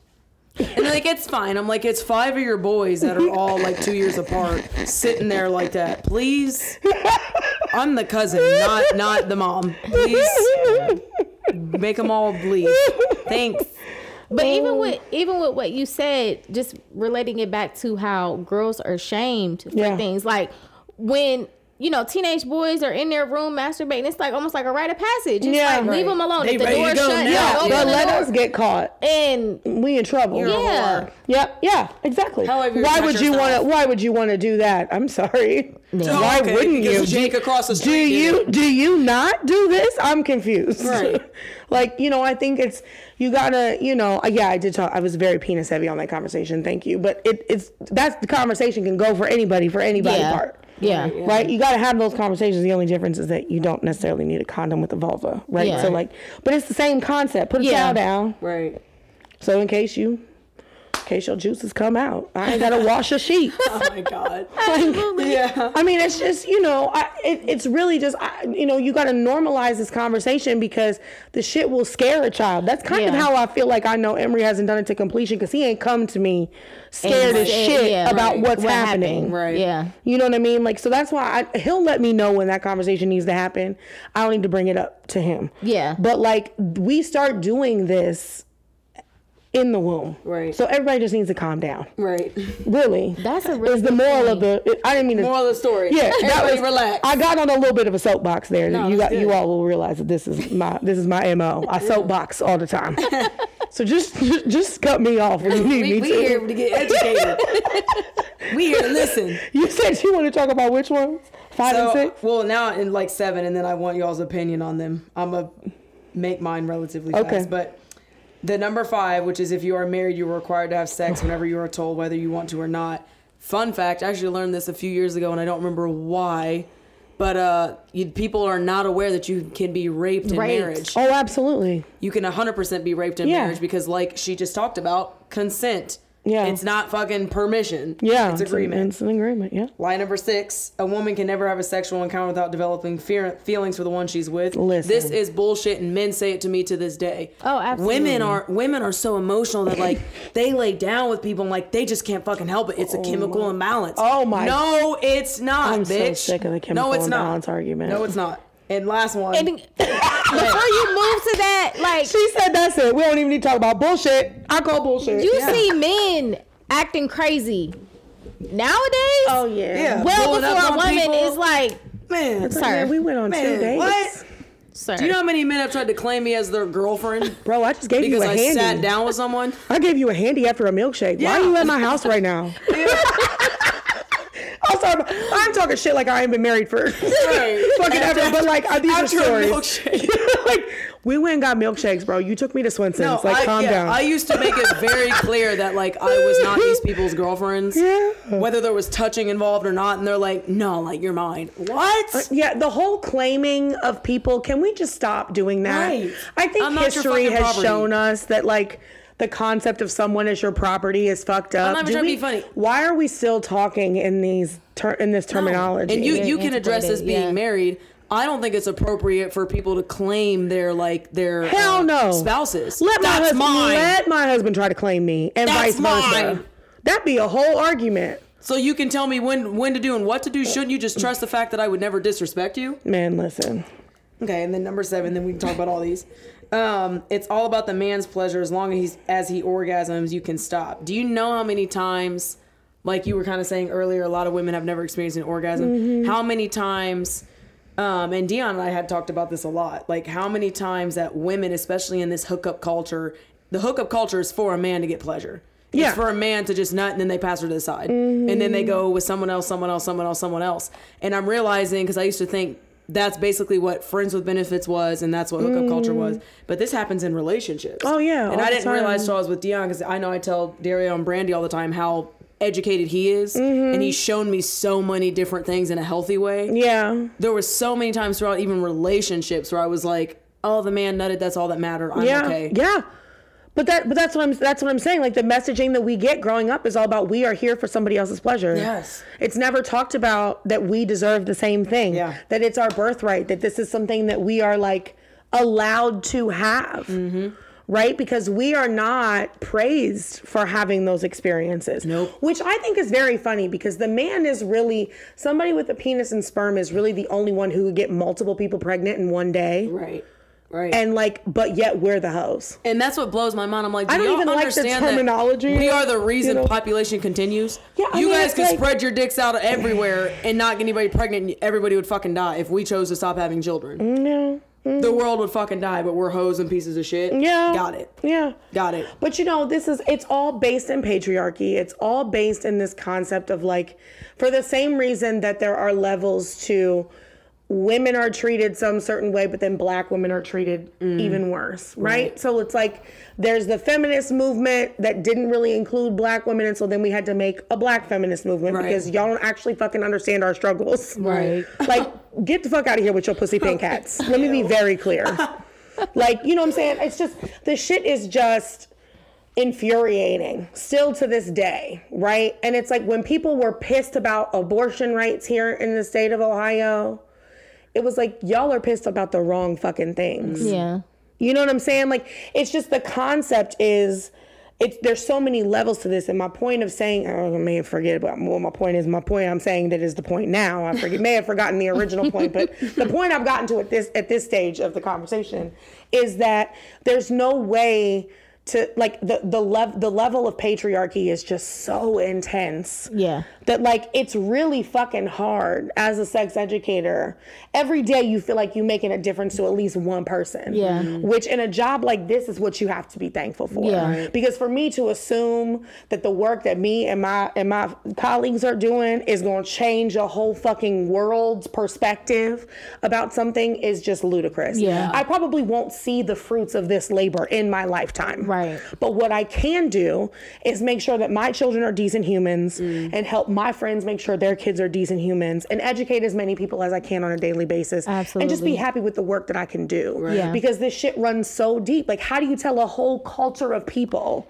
and like, it's fine. I'm like, it's five of your boys that are all like two years apart sitting there like that. Please. I'm the cousin, not not the mom. Please make them all bleed. Thanks. But even oh. with even with what you said, just relating it back to how girls are shamed for Yeah. things like when you know teenage boys are in their room masturbating, it's like almost like a rite of passage. It's Yeah. like leave them alone. They if the ready to door's go shut, now. yeah, open but the let door. us get caught. and We in trouble. You're a Yeah. whore. Yep. Yeah. Exactly. How why touched would you want to? Why would you want to do that? I'm sorry. Oh, Why okay, wouldn't because you? Jake across the do street did you it. do you not do this? I'm confused. Right. like you know, I think it's you gotta you know. uh, Yeah, I did talk. I was very penis heavy on that conversation. Thank you. But it, it's that's the conversation can go for anybody for anybody yeah, part. yeah, Right, you got to have those conversations. The only difference is that you don't necessarily need a condom with a vulva, right? Yeah. So like, but it's the same concept. Put a Yeah. towel down, Right. so in case you, in case your juices come out, I ain't gotta wash a sheet. Oh my god. absolutely. Yeah. I mean, it's just you know, I, it, it's really just I, you know, you got to normalize this conversation because the shit will scare a child. That's kind of how I feel like I know Emery hasn't done it to completion because he ain't come to me scared as said, shit yeah, about right. what's What happening. happened? Right. Yeah. You know what I mean? Like, so that's why I, he'll let me know when that conversation needs to happen. I don't need to bring it up to him. Yeah. But like, we start doing this in the womb. Right. So everybody just needs to calm down. Right. Really. That's a really is the moral point. of the. it- I didn't mean to. Moral of the story. yeah, that Everybody was relax. I got on a little bit of a soapbox there. No, you got that's you all will realize that this is my this is my mo. I soapbox all the time. so just just just cut me off when you need we, me we to. here to get educated. we here to listen. You said you want to talk about which ones? Five and six. well, now in like seven, and then I want y'all's opinion on them. I'm gonna make mine relatively Okay. fast. But the number five, which is if you are married, you are required to have sex whenever you are told whether you want to or not. Fun fact: I actually learned this a few years ago, and I don't remember why. But uh, you, people are not aware that you can be raped in marriage. Oh, absolutely. You can 100% be raped in Yeah. marriage because, like she just talked about, consent. Yeah. It's not fucking permission. Yeah, It's an- agreement. It's an agreement. Yeah. Line number six: A woman can never have a sexual encounter without developing fear, feelings for the one she's with. Listen. This is bullshit, and men say it to me to this day. Oh, absolutely. Women are women are so emotional that like they lay down with people and like they just can't fucking help it. It's a chemical oh. imbalance. Oh, my- No, it's not, I'm so bitch. sick of the chemical no, it's imbalance not. argument. No, it's not. And last one. And before you move to that, like She said that's it. We don't even need to talk about bullshit. I call bullshit. you Yeah. see men acting crazy nowadays. Oh yeah. Yeah. well pulling before a woman people. is like, man, It's like, Sir. man, we went on two dates. what? sir. Do you know how many men have tried to claim me as their girlfriend Bro, I just gave because you a I handy. sat down with someone? I gave you a handy after a milkshake. Why are you at my house right now? I'm. I'm talking shit like I ain't been married for fucking ever. But like, uh, these are After stories. like, we went and got milkshakes, bro. You took me to Swenson's. No, like, I, calm yeah, down. I used to make it very clear that like I was not these people's girlfriends. Yeah. Whether there was touching involved or not, and they're like, no, like you're mine. What? yeah, the whole claiming of people. Can we just stop doing that? Right. I think I'm history has property. shown us that like the concept of someone as your property is fucked up. not even Do trying to be funny. Why are we still talking in these ter- in this terminology? And you Very you can address this being yeah. married. I don't think it's appropriate for people to claim their like their Hell uh, no. spouses. Let my husband mine. let my husband try to claim me and That's vice versa. mine. That'd be a whole argument. so you can tell me when when to do and what to do. Shouldn't you just trust the fact that I would never disrespect you? Man, listen. Okay, and then number seven, then we can talk about all these. Um, it's all about the man's pleasure. As long as he's as he orgasms, you can stop. Do you know how many times, like you were kind of saying earlier, a lot of women have never experienced an orgasm. How many times? Um, and Dion and I had talked about this a lot. Like how many times that women, especially in this hookup culture, the hookup culture is for a man to get pleasure. Yeah. It's for a man to just nut and then they pass her to the side. And then they go with someone else, someone else, someone else, someone else. And I'm realizing, because I used to think that's basically what friends with benefits was and that's what hookup culture was. Mm. But this happens in relationships. Oh, yeah, And I didn't realize time. till I was with Dion because I know I tell Dario and Brandy all the time how educated he is. And he's mm-hmm. shown me so many different things in a healthy way Yeah. there was so many times throughout even relationships where I was like, "Oh, the man nutted. That's all that mattered. I'm Yeah. okay." Yeah. But that but that's what I'm that's what I'm saying. Like the messaging that we get growing up is all about we are here for somebody else's pleasure. Yes. It's never talked about that we deserve the same thing. Yeah. That it's our birthright, that this is something that we are like allowed to have. Mm-hmm. Right? Because we are not praised for having those experiences. Nope. Which I think is very funny because the man is really somebody with a penis and sperm is really the only one who would get multiple people pregnant in one day. Right. Right. And like, but yet we're the hoes. And that's what blows my mind. I'm like, do I don't even like the understand that terminology, We are the reason you know? population continues. Yeah, I you mean, guys could like- spread your dicks out everywhere and not get anybody pregnant. and Everybody would fucking die if we chose to stop having children. Mm, yeah. Mm. The world would fucking die, but we're hoes and pieces of shit. Yeah. Got it. Yeah. Got it. But you know, this is it's all based in patriarchy. It's all based in this concept of like for the same reason that there are levels to women are treated some certain way, but then black women are treated Mm. even worse, right? So it's like there's the feminist movement that didn't really include black women, and so then we had to make a black feminist movement Right. because y'all don't actually fucking understand our struggles. Right. Like, get the fuck out of here with your pussy pink cats. Let me be very clear. like, you know what I'm saying? It's just the shit is just infuriating still to this day, right? And it's like when people were pissed about abortion rights here in the state of Ohio, it was like y'all are pissed about the wrong fucking things. Yeah. You know what I'm saying? Like it's just the concept is it's there's so many levels to this and my point of saying oh, I may have forget about what my point is my point I'm saying that is the point now I forget may have forgotten the original point but the point I've gotten to at this at this stage of the conversation is that there's no way to like the the level the level of patriarchy is just so intense Yeah. that like it's really fucking hard as a sex educator. Every day you feel like you're making a difference to at least one person. Yeah. Mhm. Which in a job like this is what you have to be thankful for. Yeah. Because for me to assume that the work that me and my and my colleagues are doing is going to change a whole fucking world's perspective about something is just ludicrous. Yeah. I probably won't see the fruits of this labor in my lifetime. Right. But what I can do is make sure that my children are decent humans Mm. and help my friends make sure their kids are decent humans and educate as many people as I can on a daily basis. Absolutely. And just be happy with the work that I can do. Yeah. Because this shit runs so deep. Like, how do you tell a whole culture of people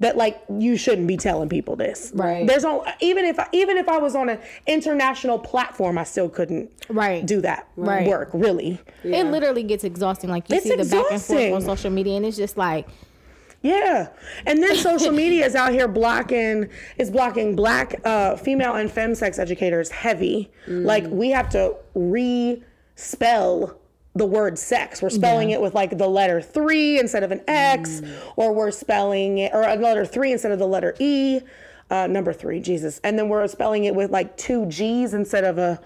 that like you shouldn't be telling people this. Right. There's all even if even if I was on an international platform, I still couldn't Right. do that Right. work really. It literally gets exhausting. Like you It's see the back and forth on social media, and it's just like, Yeah, and then social media is out here blocking is blocking black uh, female and fem sex educators heavy. Like we have to re-spell the word sex. We're spelling it with like the letter three instead of an X, or we're spelling it or a letter three instead of the letter E. Uh, number three, Jesus, and then we're spelling it with like two G's instead of a.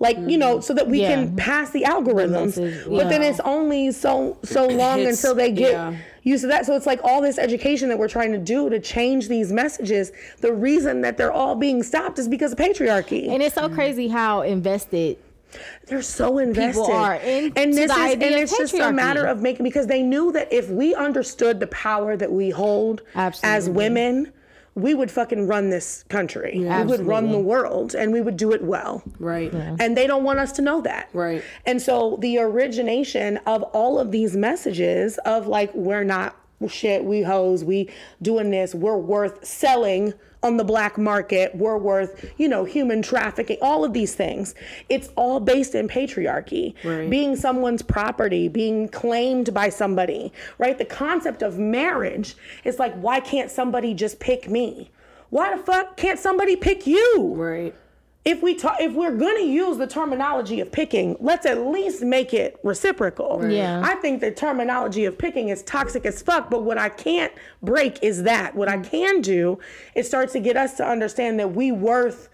Like you know, so that we Yeah. can pass the algorithms, message, but then it's only so so long It's- until they get yeah. Used to that. So it's like all this education that we're trying to do to change these messages. The reason that they're all being stopped is because of patriarchy. and it's so crazy how invested. they're so invested. People are into and this is and of it's just a matter of making because they knew that if we understood the power that we hold as Absolutely. women, we would fucking run this country. We would run the world and we would do it well. Right. And they don't want us to know that. Right. And so the origination of all of these messages of like, we're not shit, we hoes, we doing this, we're worth selling on the black market, we're worth, you know, human trafficking, all of these things. It's all based in patriarchy. Right. Being someone's property, being claimed by somebody, right? The concept of marriage is like, why can't somebody just pick me? Why the fuck can't somebody pick you? Right. If we talk, if we're gonna use the terminology of picking, let's at least make it reciprocal. Yeah. I think the terminology of picking is toxic as fuck, but what I can't break is that. What I can do is start to get us to understand that we worth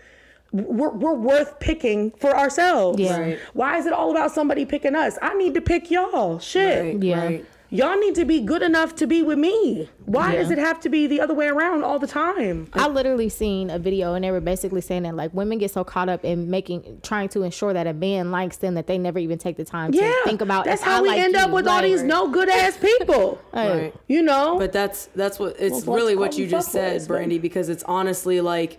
we're, we're worth picking for ourselves. Yeah. Right. Why is it all about somebody picking us? I need to pick y'all. Shit. Right. Yeah. Right. Y'all need to be good enough to be with me. Why Yeah. does it have to be the other way around all the time? I literally seen a video and they were basically saying that like women get so caught up in making trying to ensure that a man likes them that they never even take the time to think about That's how I we like end up you. with all these no good ass people. Right. You know? But that's that's what it's Well, really what you just said, fuckboys, Brandy, because it's honestly like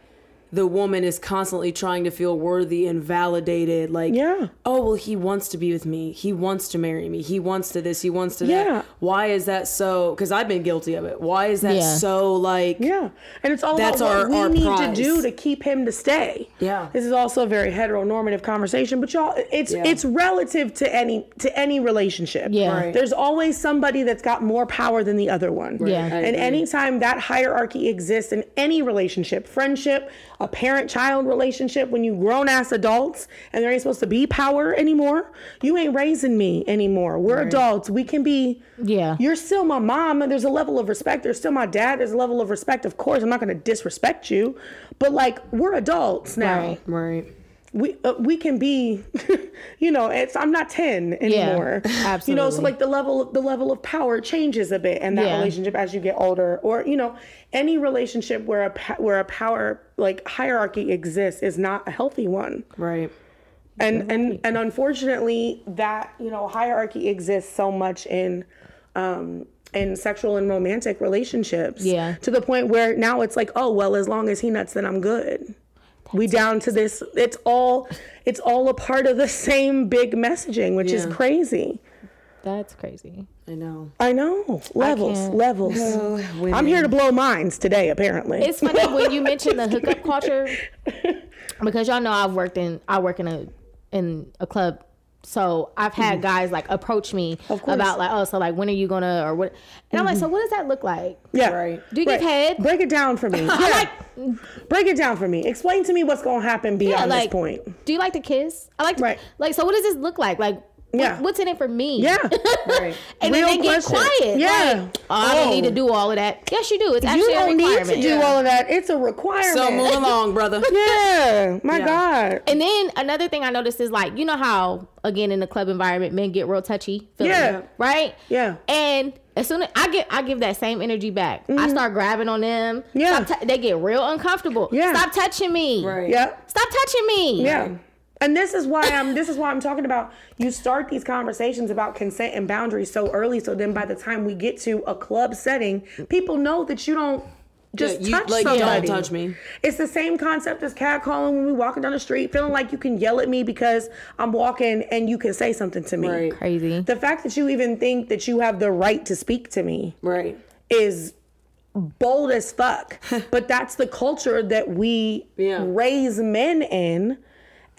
the woman is constantly trying to feel worthy and validated. Like, Yeah. oh well, he wants to be with me. He wants to marry me. He wants to this. He wants to that. Yeah. Why is that so? Because I've been guilty of it. Why is that Yeah. so? Like, Yeah, and it's all That's about our- what we our need prize. to do to keep him to stay. Yeah. this is also a very heteronormative conversation, but y'all, it's Yeah. it's relative to any to any relationship. Yeah. Right. there's always somebody that's got more power than the other one. Yeah. And anytime that hierarchy exists in any relationship, friendship, a parent-child relationship, when you grown ass adults and there ain't supposed to be power anymore, you ain't raising me anymore. We're adults. We can be. Yeah. You're still my mom, and there's a level of respect. There's still my dad. There's a level of respect. Of course, I'm not going to disrespect you, but like we're adults now. Right. right. We uh, we can be, you know. It's I'm not ten anymore. Absolutely. You know, so like the level of the level of power changes a bit in that Yeah. relationship as you get older, or you know, any relationship where a where a power like hierarchy exists is not a healthy one Right. and and and unfortunately that you know hierarchy exists so much in um in sexual and romantic relationships Yeah. to the point where now it's like oh well as long as he nuts then i'm good we down to this it's all it's all a part of the same big messaging which is crazy That's crazy. I know. i know levels can't. levels i'm here to blow minds today apparently It's funny when you mention the hookup culture because y'all know I've worked in I work in a in a club. So I've had guys like approach me Mm-hmm. About like, oh, so like when are you gonna or what? And I'm like, so what does that look like? yeah Right. Do you give head? break it down for me yeah. break it down for me explain to me what's to happen beyond like- this point Do you like to kiss? I like to, Right. like. So what does this look like? Like, Yeah. what's in it for me? yeah Right. and then Real they get quiet. Yeah. Like, oh, I don't Oh. need to do all of that. Yes, you do. It's actually You don't a need to do Yeah. all of that. It's a requirement. So move along, brother. yeah, my Yeah. God. And then another thing I noticed is like, you know how again in the club environment men get real touchy, feely, Yeah. right? Yeah. And as soon as I get, I give that same energy back. I start grabbing on them. Mm-hmm. Yeah. Stop tou- they get real uncomfortable. Yeah. Stop touching me. Right. Yeah, Stop touching me. yeah. And this is why I'm. This is why I'm talking about. You start these conversations about consent and boundaries so early, so then by the time we get to a club setting, people know that you don't just Yeah, you- touch like, don't touch me. It's the same concept as catcalling when we walking down the street, feeling like you can yell at me because I'm walking and you can say something to me. Right. Crazy. The fact that you even think that you have the right to speak to me Right. is bold as fuck. but that's the culture that we Yeah. raise men in.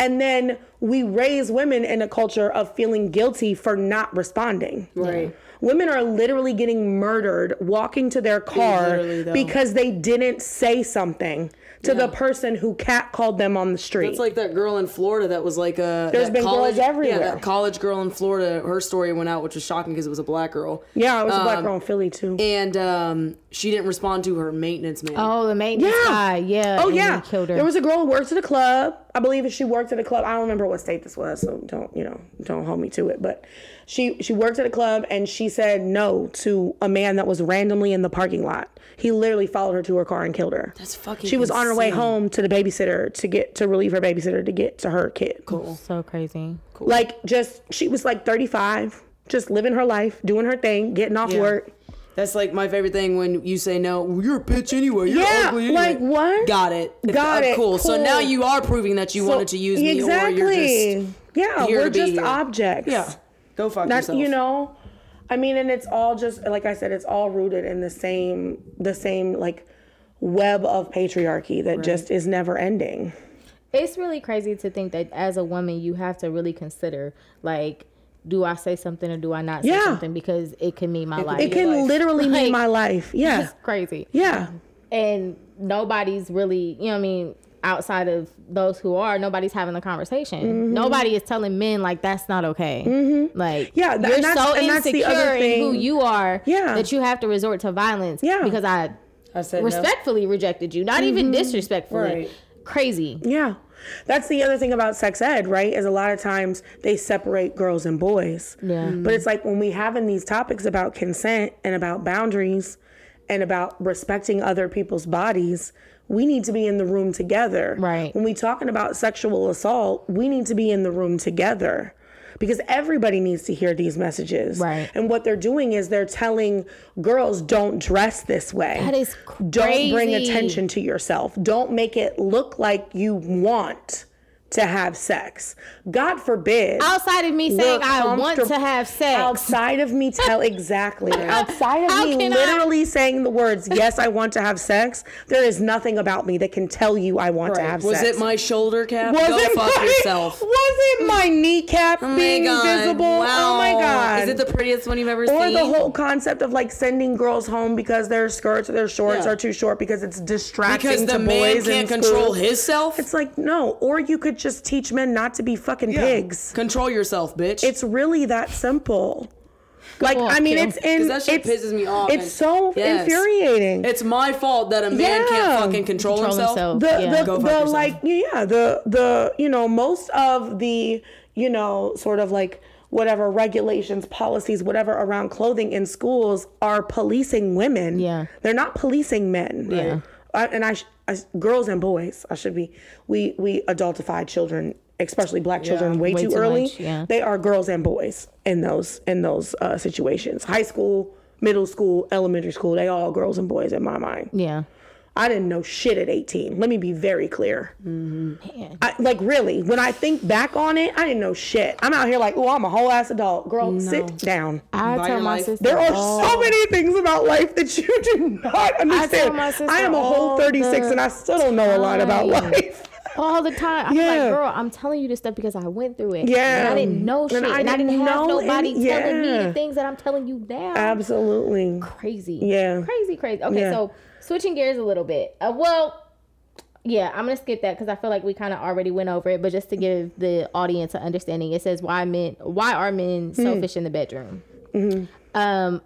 And then we raise women in a culture of feeling guilty for not responding. Right. Women are literally getting murdered walking to their car because they didn't say something to the person who cat called them on the street. It's like that girl in Florida that was like a. There's that been girls college, everywhere. Yeah, that college girl in Florida. Her story went out, which was shocking because it was a black girl. yeah, it was a black Um, girl in Philly too. And um, she didn't respond to her maintenance man. Oh, the maintenance Yeah. guy. Yeah. Oh yeah, he killed her. there was a girl who worked at a club. I believe she worked at a club. I don't remember what state this was, so don't you know, don't hold me to it. But she she worked at a club and she said no to a man that was randomly in the parking lot. He literally followed her to her car and killed her. That's fucking. She was on her way home to the babysitter to get to relieve her babysitter to get to her kid. Cool. so crazy. Cool. Like just she was like 35, just living her life, doing her thing, getting off Yeah. work. That's like my favorite thing when you say no. well, You're a bitch anyway. You're Yeah, ugly anyway. like, what? Got it. Got Uh, it. Cool. So now you are proving that you So- wanted to use me, exactly. or you're just yeah, here we're to be just here. objects. yeah. Go fuck Not yourself. you know, I mean, and it's all just like I said, it's all rooted in the same the same like web of patriarchy that just is never ending. It's really crazy to think that as a woman, you have to really consider like, do I say something or do I not say Yeah. something because it can mean my life. It can life. literally Like- mean my life. Yeah, It's crazy. yeah, and nobody's really, you know what I mean, outside of those who are, nobody's having the conversation. Mm-hmm. Nobody is telling men like that's not okay. Mm-hmm. Like Yeah, th- you're and that's- so and that's the insecure other in who you are Yeah. that you have to resort to violence Yeah. because I I said no. respectfully rejected you. Not even mm-hmm. disrespectfully. Right. Crazy. yeah. That's the other thing about sex ed, right? Is a lot of times they separate girls and boys. Yeah. But mm-hmm. it's like when we having these topics about consent and about boundaries and about respecting other people's bodies, we need to be in the room together. Right. When we talking about sexual assault, we need to be in the room together. Because everybody needs to hear these messages. Right. And what they're doing is they're telling girls don't dress this way. That is crazy. Don't bring attention to yourself. Don't make it look like you want to have sex. God forbid. Outside of me saying I want to have sex. Outside of me tell exactly. Outside of How me can I- literally saying the words, yes, I want to have sex, there is nothing about me that can tell you I want to have Was sex. Was it my shoulder cap? was Go it fuck my, yourself. Was it my kneecap Oh being God. visible? Wow. Oh my god. Is it the prettiest one you've ever or seen? Or the whole concept of like sending girls home because their skirts or their shorts Yeah. are too short because it's distracting because to the man boys can't control school. himself. It's like no, or you could just teach men not to be fucking Yeah. pigs. Control yourself, bitch. It's really that simple. Like on, I mean, Kim. it's in, that shit it's, pisses me off, It's so Yes. infuriating. It's my fault that a man Yeah. can't fucking control, Control himself. himself. the Yeah. the, Go the yourself. like yeah the the you know most of the you know sort of like whatever regulations policies whatever around clothing in schools are policing women Yeah. they're not policing men Yeah. I, and I, sh- I girls and boys i should be we we adultify children especially black children way, Way too, too early much, yeah. they are girls and boys in those in those uh, situations high school middle school elementary school they all girls and boys in my mind yeah. I didn't know shit at 18. Let me be very clear. Man. I, like, really, when I think back on it, I didn't know shit. I'm out here like, oh, I'm a whole ass adult. Girl, sit down. I Buy tell my life. sister There are all- so many things about life that you do not understand. my sister I am a whole 36 and I still don't know a lot about life. all the time. I'm Yeah. like, girl, I'm telling you this stuff because I went through it. Yeah. And I didn't know And shit. I And I didn't, didn't have know nobody any- telling me the things that I'm telling you now. Absolutely. Crazy. Yeah. Crazy, crazy. Okay, Yeah. so switching gears a little bit. Uh, well, yeah, I'm gonna skip that because I feel like we kind of already went over it. But just to give the audience an understanding, it says why men, why are men Hmm. selfish in the bedroom? Mm-hmm. Um,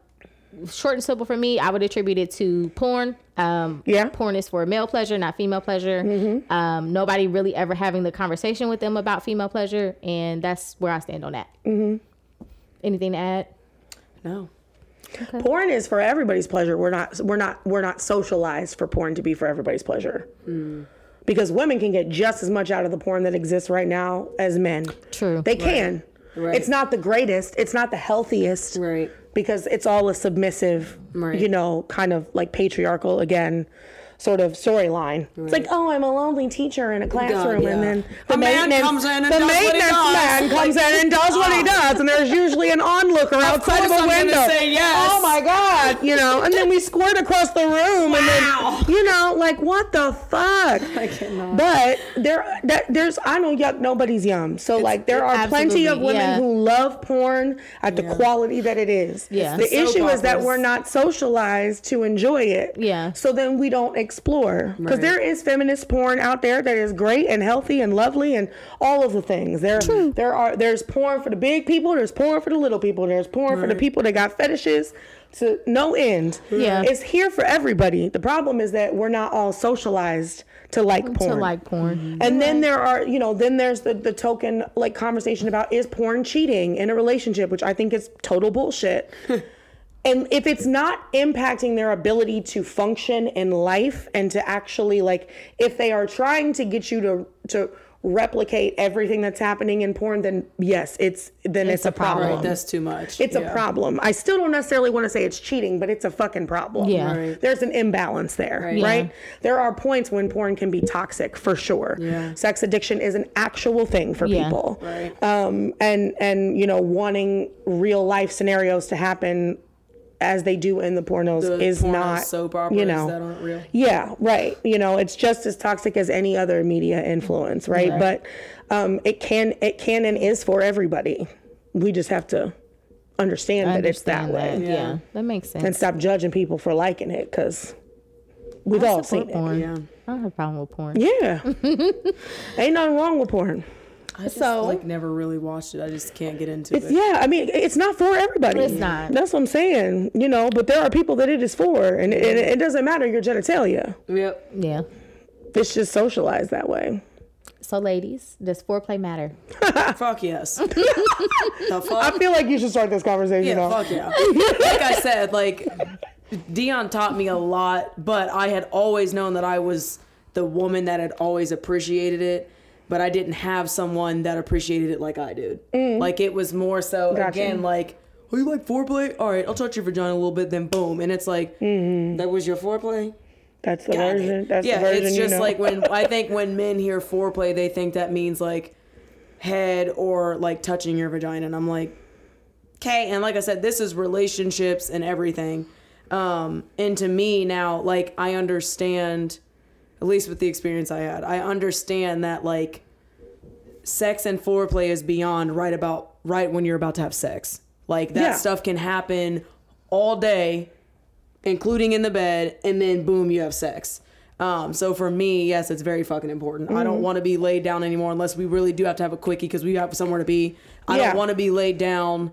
short and simple for me, I would attribute it to porn. Um, Yeah. porn is for male pleasure, not female pleasure. Um, nobody really ever having the conversation with them about female pleasure, and that's where I stand on that. Mm-hmm. Anything to add? no. Porn is for everybody's pleasure. We're not we're not we're not socialized for porn to be for everybody's pleasure. Hmm. Because women can get just as much out of the porn that exists right now as men. True. They can. Right. It's not the greatest. It's not the healthiest. Right. Because it's all a submissive, Right. you know, kind of like patriarchal again. Sort of storyline. It's like, oh, I'm a lonely teacher in a classroom, yeah. and then A man comes in and the does maintenance man comes in and does what he does, and there's usually an onlooker outside of a I'm window. say yes. Oh my god, you know, and then we squirt across the room, Wow. and then you know, like what the fuck? I cannot. But there, that, there's I don't yuck nobody's yum. So like there are plenty of women yeah. who love porn at the quality that it is. Yeah. The so issue is that we're not socialized to enjoy it. Yeah. So then we don't explore because Right. there is feminist porn out there that is great and healthy and lovely and all of the things. There, there are there's porn for the big people. There's porn for the little people. There's porn for the people that got fetishes to no end. Yeah. It's here for everybody. The problem is that we're not all socialized to like porn. To like porn. And then there are, you know, then there's the, the token like conversation about is porn cheating in a relationship, which I think is total bullshit. and if it's not impacting their ability to function in life and to actually like if they are trying to get you to to replicate everything that's happening in porn, then yes, it's then it's, It's a a problem. problem. That's too much. It's Yeah. a problem. I still don't necessarily want to say it's cheating, but it's a fucking problem. Yeah. Right. There's an imbalance there, Right. right? Yeah. There are points when porn can be toxic for sure. Yeah. Sex addiction is an actual thing for Yeah. people. Right. Um, and and you know, wanting real life scenarios to happen as they do in the pornos The is porno not soap operas you know that aren't real. yeah, right. You know, it's just as toxic as any other media influence, right? But um, it can it can and is for everybody. We just have to understand, that it's that Understand way. Yeah. Yeah. that makes sense. and stop judging people for liking it because we've I all seen porn. Yeah. I don't have a problem with porn. Yeah, ain't nothing wrong with porn. I just So- like never really watched it. I just can't get into It's it. yeah. I mean, it's not for everybody. It's not. That's what I'm saying. You know, but there are people that it is for, and it, it doesn't matter your genitalia. Yep. Yeah. It's just socialized that way. So, ladies, does foreplay matter? Fuck yes. the fuck? I feel like you should start this conversation Yeah, off. fuck yeah. like I said, like Dion taught me a lot, but I had always known that I was the woman that had always appreciated it, but I didn't have someone that appreciated it like I did. Like it was more so Gotcha. again like. Oh, you like foreplay? All right, I'll touch your vagina a little bit, then boom, and it's like that was your foreplay. That's the Got it. version. That's yeah, the version it's you just know. like when I think when men hear foreplay, they think that means like head or like touching your vagina, and I'm like, okay. And like I said, this is relationships and everything. Um, and to me now, like I understand, at least with the experience I had, I understand that like sex and foreplay is beyond right about right when you're about to have sex. Like that Yeah. stuff can happen all day including in the bed, and then boom, you have sex. Um, so for me, yes, it's very fucking important. I Mm-hmm. don't want to be laid down anymore unless we really do have to have a quickie because we have somewhere to be. I Yeah. don't want to be laid down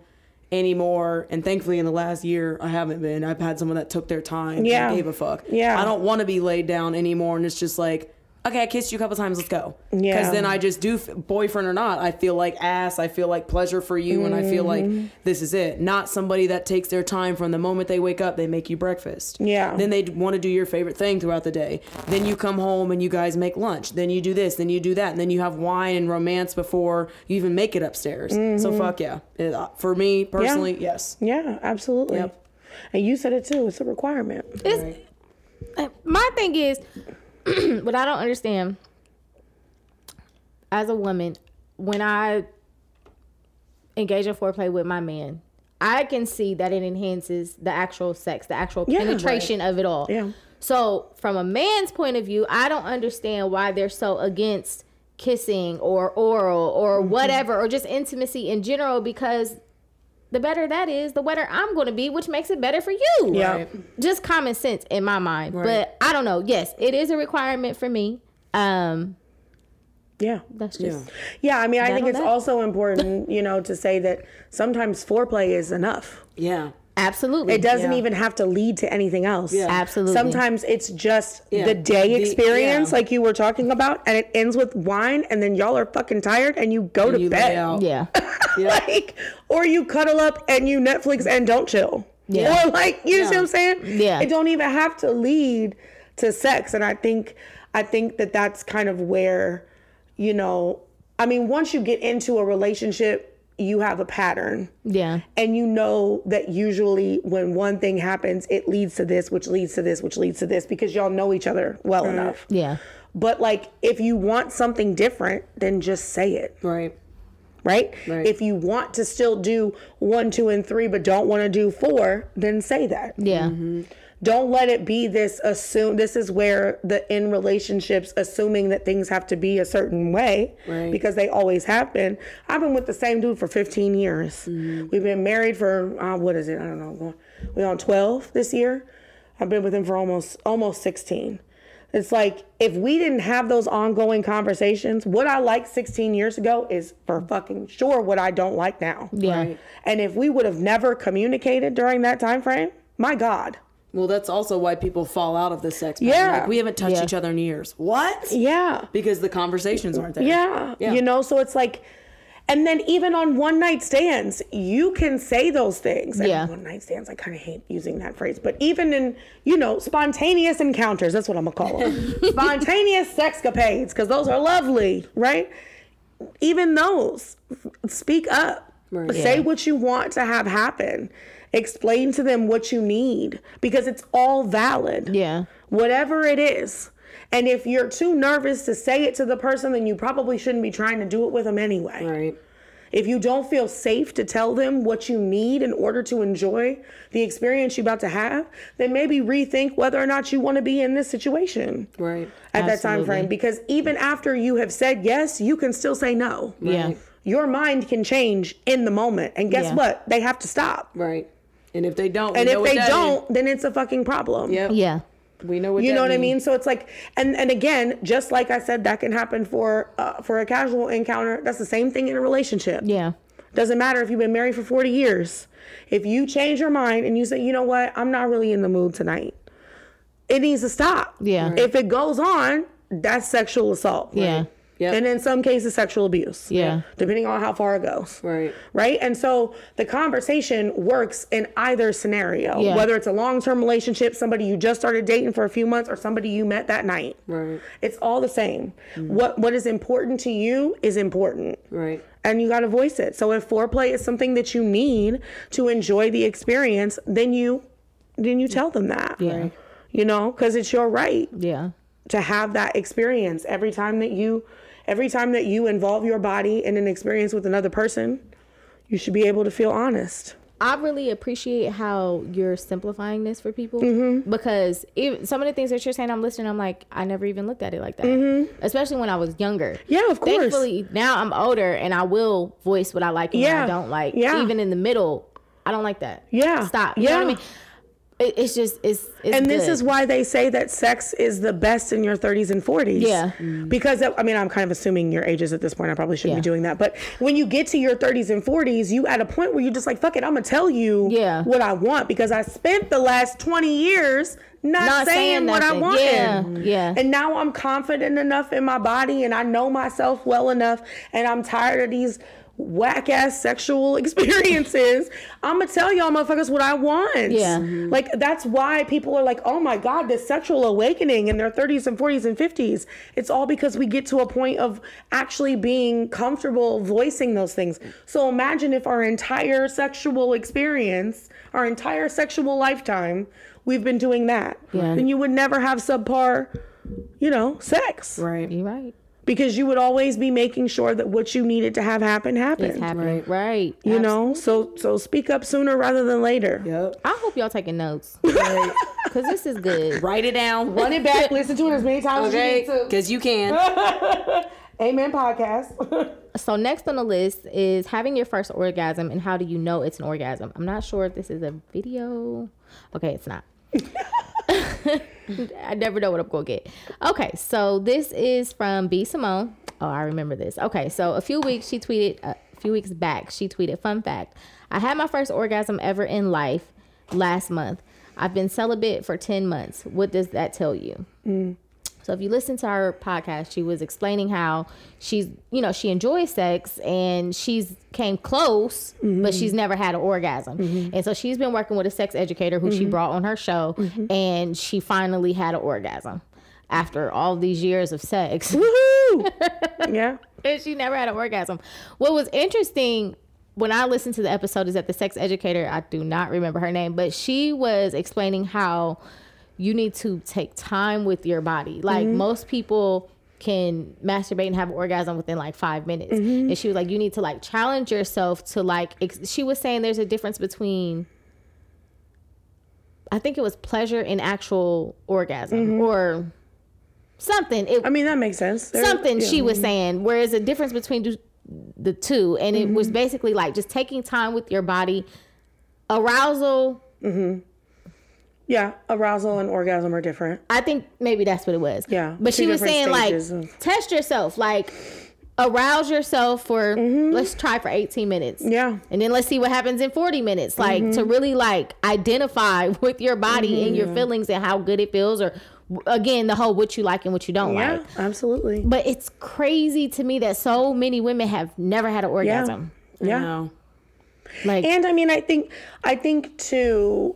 anymore. And thankfully, in the last year, I haven't been. I've had someone that took their time. Yeah. and gave a fuck. Yeah. I don't want to be laid down anymore, and it's just like. Okay, I kissed you a couple times. Let's go. Yeah. Because then I just do, boyfriend or not, I feel like ass. I feel like pleasure for you, and I feel like Mm-hmm. this is it. Not somebody that takes their time from the moment they wake up. They make you breakfast. Yeah. Then they want to do your favorite thing throughout the day. Then you come home and you guys make lunch. Then you do this. Then you do that. And then you have wine and romance before you even make it upstairs. So fuck yeah. It- uh, for me personally, yes. yeah, absolutely. Yep. And you said it too. It's a requirement. It's, uh, my thing is, what I don't understand as a woman, when I engage in foreplay with my man, I can see that it enhances the actual sex, the actual Yeah, penetration of it all. Yeah. So, from a man's point of view, I don't understand why they're so against kissing or oral or Mm-hmm. whatever or just intimacy in general because the better that is, the better I'm going to be, which makes it better for you. Yeah. Right. Just common sense in my mind. Right. But I don't know. Yes, it is a requirement for me. Um, Yeah. that's just Yeah, I mean, I think it's that. also important, you know, to say that sometimes foreplay is enough. Yeah. Absolutely. It doesn't Yeah. even have to lead to anything else. Yeah. Absolutely. Sometimes it's just Yeah. the day The- experience, yeah. like you were talking about, and it ends with wine, and then y'all are fucking tired, and you go to You bed. out. Yeah. like, or you cuddle up and you Netflix and don't chill. Yeah. Or like, you see what I'm saying? Yeah. It don't even have to lead to sex, and I think, I think that that's kind of where, you know, I mean, once you get into a relationship, you have a pattern Yeah. and you know that usually when one thing happens, it leads to this, which leads to this, which leads to this because y'all know each other well enough. Yeah. But like, if you want something different, then just say it, Right. right? Right. If you want to still do one, two, and three, but don't want to do four, then say that. Yeah. Mm-hmm. Don't let it be this assume. This is where the in relationships assuming that things have to be a certain way Right. because they always have been. I've been with the same dude for 15 years. We've been married for uh, what is it? I don't know. We're on 12 this year. I've been with him for almost almost 16. It's like if we didn't have those ongoing conversations, what I liked 16 years ago is for fucking sure what I don't like now. Yeah. Right. And if we would have never communicated during that time frame, my God. Well, that's also why people fall out of the sex. pattern. Yeah. Like, we haven't touched Yeah. each other in years. What? Yeah. Because the conversations aren't there. Yeah. Yeah. You know, so it's like, and then even on one night stands, you can say those things. Yeah. One night stands, I kind of hate using that phrase, but even in, you know, spontaneous encounters, that's what I'm going to call them. spontaneous sexcapades, because those are lovely, right? Even those, speak up. Right. Say Yeah. what you want to have happen. Explain to them what you need because it's all valid Yeah. whatever it is. And if you're too nervous to say it to the person, then you probably shouldn't be trying to do it with them anyway. Right. If you don't feel safe to tell them what you need in order to enjoy the experience you're about to have, then maybe rethink whether or not you want to be in this situation Right. at that time frame. Because even after you have said yes, you can still say no. Yeah. Your mind can change in the moment. And guess Yeah. what? They have to stop. Right. And if they don't, And if they what that is. don't, then it's a fucking problem. Yep. Yeah. We know what You know what I mean? So it's like, and and again, just like I said, that can happen for uh, for a casual encounter. That's the same thing in a relationship. Yeah. Doesn't matter if you've been married for forty years. If you change your mind and you say, you know what, I'm not really in the mood tonight, it needs to stop. Yeah. Right. If it goes on, that's sexual assault. Yeah. Yep. And in some cases, sexual abuse. Yeah. Depending on how far it goes Right. right? And so the conversation works in either scenario, Yeah. whether it's a long term relationship, somebody you just started dating for a few months, or somebody you met that night. Right. It's all the same. Mm. What What is important to you is important. Right. And you got to voice it. So if foreplay is something that you need to enjoy the experience, then you then you tell them that. Yeah. You know, because it's your right Yeah. to have that experience every time that you every time that you involve your body in an experience with another person you should be able to feel honest I really appreciate how you're simplifying this for people Mm-hmm. because even some of the things that you're saying, I'm listening. I'm like, I never even looked at it like that. Mm-hmm. Especially when I was younger. Yeah, of course. Thankfully, now I'm older and I will voice what I like and what I don't like. Yeah. Even in the middle, I don't like that. Yeah. Stop. You know what I mean? It, it's just it's, it's and this good. is why they say that sex is the best in your 30s and 40s Yeah. Mm. because i mean i'm kind of assuming your ages at this point i probably shouldn't Yeah. be doing that but when you get to your 30s and 40s you at a point where you're just like fuck it i'm gonna tell you Yeah. what i want because i spent the last 20 years not, not saying, what i nothing. wanted Yeah. Yeah. And now I'm confident enough in my body and I know myself well enough and I'm tired of these whack ass sexual experiences. I'm gonna tell y'all motherfuckers what I want. Yeah. Mm-hmm. Like that's why people are like, oh my God, this sexual awakening in their 30s and 40s and 50s. It's all because we get to a point of actually being comfortable voicing those things. So imagine if our entire sexual experience, our entire sexual lifetime, we've been doing that. Yeah. Then you would never have subpar, you know, sex. Right. You're right. Because you would always be making sure that what you needed to have happen happened. It's happening. Right. you know, so so speak up sooner rather than later. Yep. I hope y'all taking notes Right. because this is good. Write it down. Run it back, listen to it as many times Okay. as you need to. Because you can. Amen podcast. So next on the list is having your first orgasm and how do you know it's an orgasm? I'm not sure if this is a video. Okay, it's not. I never know what I'm gonna get. Okay, so this is from B Simone. Oh, I remember this. Okay, so a few weeks she tweeted uh, a few weeks back. She tweeted, "Fun fact: I had my first orgasm ever in life last month. I've been celibate for ten months. What does that tell you?" Mm. So if you listen to her podcast, she was explaining how she's, you know, she enjoys sex and she's came close, but she's never had an orgasm. Mm-hmm. And so she's been working with a sex educator who she mm-hmm. brought on her show, mm-hmm. and she finally had an orgasm after all these years of sex. Woohoo! yeah. and she never had an orgasm. What was interesting when I listened to the episode is that the sex educator, I do not remember her name, but she was explaining how you need to take time with your body. Like mm-hmm. most people can masturbate and have an orgasm within like five minutes. Mm-hmm. And she was like, you need to like challenge yourself to like, ex- she was saying there's a difference between, I think it was pleasure and actual orgasm mm-hmm. or something. It, I mean, that makes sense. There- something yeah. she was saying whereas the difference between the- the two and it was basically like just taking time with your body arousal Yeah, arousal and orgasm are different. i think maybe that's what it was Yeah, but she was saying like of- test yourself like arouse yourself for let's try for 18 minutes Mm-hmm. Yeah. and then let's see what happens in 40 minutes like Mm-hmm. to really like identify with your body and your feelings and how good it feels or again the whole what you like and what you don't like. Yeah, like absolutely. but it's crazy to me that so many women have never had an orgasm Yeah. No. like And I mean, I think, I think too,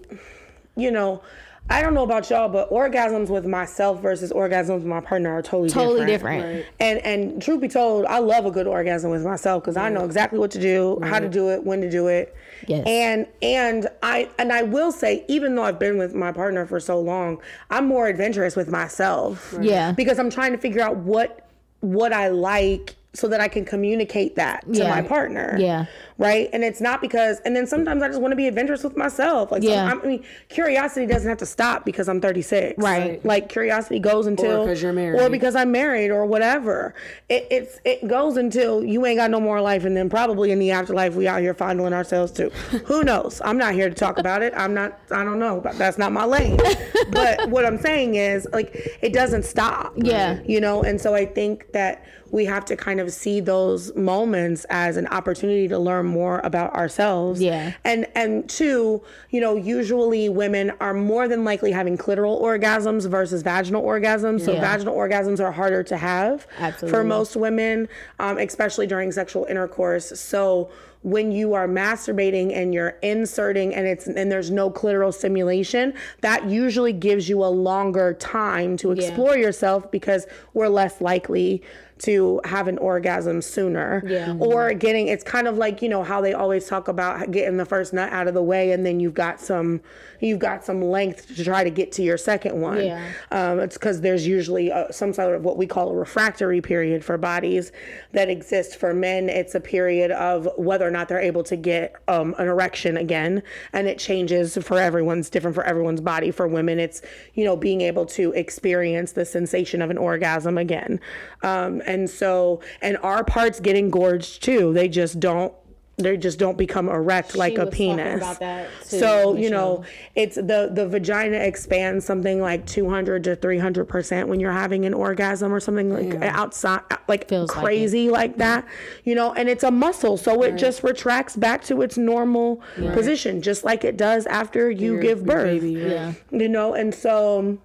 you know, I don't know about y'all, but orgasms with myself versus orgasms with my partner are totally different. totally different. different. And and truth be told, I love a good orgasm with myself because I know exactly what to do, how to do it, when to do it. Yes. And and I and I will say, even though I've been with my partner for so long, I'm more adventurous with myself. Yeah. Because I'm trying to figure out what what I like so that I can communicate that to Yeah. my partner. Yeah. Right. And it's not because, and then sometimes I just want to be adventurous with myself. Like, Yeah. I mean, curiosity doesn't have to stop because I'm 36. Right. Like, curiosity goes until, 'cause you're married. or because I'm married, or whatever. It, it's it goes until you ain't got no more life, and then probably in the afterlife we out here fondling ourselves too. Who knows? I'm not here to talk about it. I'm not. I don't know. But that's not my lane. but what I'm saying is, like, it doesn't stop. Yeah. You know, and so I think that we have to kind of see those moments as an opportunity to learn more about ourselves. Yeah. And and two, you know, usually women are more than likely having clitoral orgasms versus vaginal orgasms. So Yeah. vaginal orgasms are harder to have for most women, um, especially during sexual intercourse. So when you are masturbating and you're inserting and it's and there's no clitoral stimulation, that usually gives you a longer time to explore yourself because we're less likely to have an orgasm sooner. Yeah. or getting it's kind of like you know how they always talk about getting the first nut out of the way and then you've got some you've got some length to try to get to your second one. Yeah. um, it's because there's usually uh some sort of what we call a refractory period for bodies that exist for men. It's a period of whether or not they're able to get um, an erection again and it changes for everyone's different for everyone's body. For women it's you know being able to experience the sensation of an orgasm again. Um, and so and our parts get engorged too. They just don't they just don't become erect like a penis about that too, so you know it's the the vagina expands something like 200 to 300 percent when you're having an orgasm or something like outside like Feels crazy like, that you know and it's a muscle. So it just retracts back to its normal position just like it does after you Your- give birth. baby. Yeah. you know and so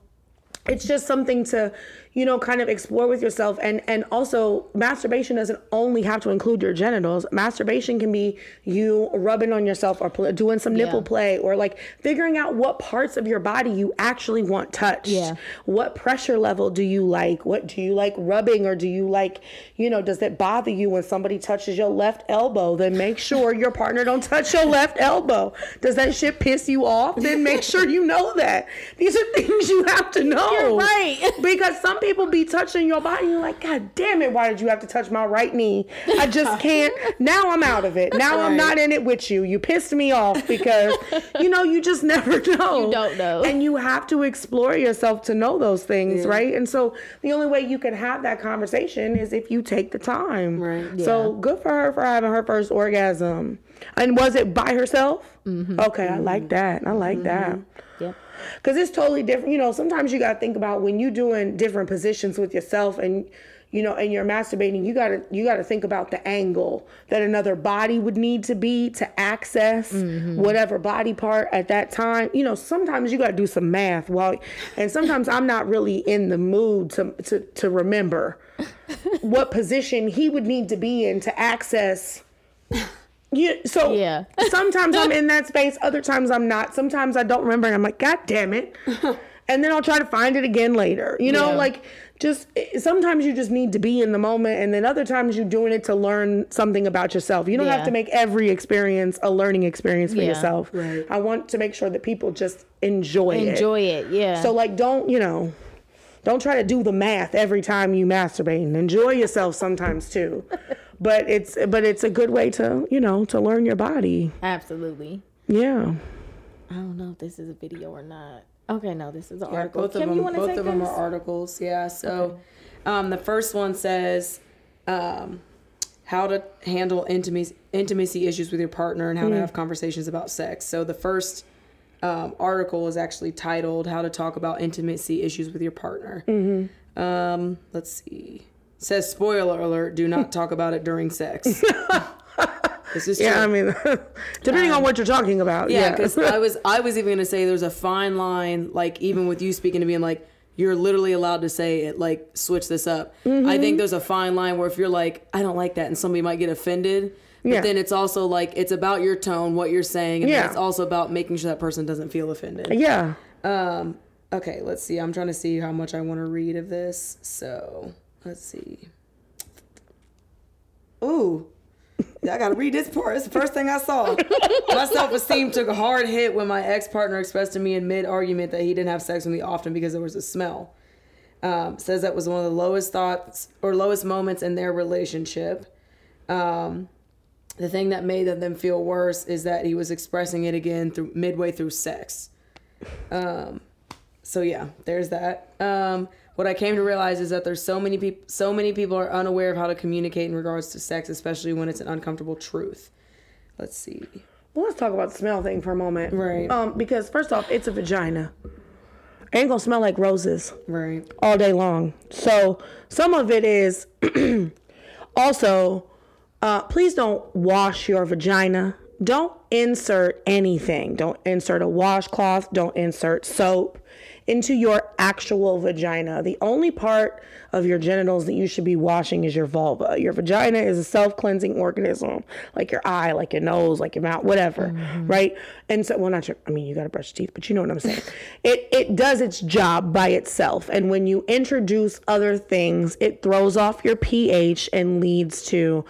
it's just something to you know kind of explore with yourself. And and also masturbation doesn't only have to include your genitals. Masturbation can be you rubbing on yourself or pl- doing some nipple Yeah. play or like figuring out what parts of your body you actually want touched. Yeah. what pressure level do you like? What do you like rubbing or do you like you know does it bother you when somebody touches your left elbow? Then make sure your partner don't touch your left elbow. Does that shit piss you off? Then make sure you know that. These are things you have to know. You're right. because some people be touching your body and you're like god damn it why did you have to touch my right knee? I just can't. Now i'm out of it. Now i'm not in it with you. You pissed me off because you know you just never know. You don't know. and you have to explore yourself to know those things right? And so the only way you can have that conversation is if you take the time. Right. so good for her for having her first orgasm. And was it by herself? Mm-hmm. Okay i like mm-hmm. that. I like that. Mm-hmm. Yep. Because it's totally different. You know, sometimes you got to think about when you're doing different positions with yourself and you know, and you're masturbating, you gotta you gotta think about the angle that another body would need to be to access mm-hmm. whatever body part at that time. You know, sometimes you gotta do some math while, and sometimes I'm not really in the mood to to to remember what position he would need to be in to access. Yeah, so Yeah. sometimes I'm in that space, other times I'm not. Sometimes I don't remember and I'm like, God damn it. and then I'll try to find it again later. You know, Yeah. like just eh, sometimes you just need to be in the moment, and then other times you're doing it to learn something about yourself. You don't Yeah. have to make every experience a learning experience for Yeah. yourself. Right. I want to make sure that people just enjoy, it. Enjoy it. Yeah. So like, don't you know? Don't try to do the math every time you masturbate and enjoy yourself sometimes too. but it's but it's a good way to you know to learn your body. Absolutely. Yeah. I don't know if this is a video or not. Okay, no, this is an Yeah, article. both Kim, of them. you Both of them this? are articles. Yeah. So, um, the first one says um, how to handle intimacy intimacy issues with your partner and how Mm. to have conversations about sex. So the first um, article is actually titled "How to Talk About Intimacy Issues with Your Partner." Mm-hmm. Um, let's see. Says spoiler alert: Do not talk about it during sex. this is Yeah, true. I mean, depending on what you're talking about. Yeah, Yeah, because I was I was even gonna say there's a fine line, like even with you speaking to me, I'm like, you're literally allowed to say it, like switch this up. I Mm-hmm. think there's a fine line where if you're like, I don't like that, and somebody might get offended. But Yeah. then it's also like it's about your tone, what you're saying, and Yeah. it's also about making sure that person doesn't feel offended. yeah. Um, okay, let's see. I'm trying to see how much I want to read of this. So let's see. Ooh. I gotta read this part. It's the first thing I saw. my self esteem took a hard hit when my ex partner expressed to me in mid argument that he didn't have sex with me often because there was a smell. Um, says that was one of the lowest thoughts or lowest moments in their relationship. Um, the thing that made them feel worse is that he was expressing it again through midway through sex. Um, so yeah, there's that. Um, what I came to realize is that there's so many people, so many people are unaware of how to communicate in regards to sex, especially when it's an uncomfortable truth. Let's see. Well, let's talk about the smell thing for a moment. Right. Um, because first off, it's a vagina. It Ain't gonna smell like roses Right. all day long. So some of it is also, uh, please don't wash your vagina. Don't insert anything. Don't insert a washcloth. Don't insert soap into your actual vagina. The only part of your genitals that you should be washing is your vulva. Your vagina is a self cleansing organism, like your eye, like your nose, like your mouth, whatever, mm-hmm. right? And so, well, not your, I mean, you got to brush your teeth, but you know what I'm saying. it, it does its job by itself. And when you introduce other things, it throws off your pH and leads to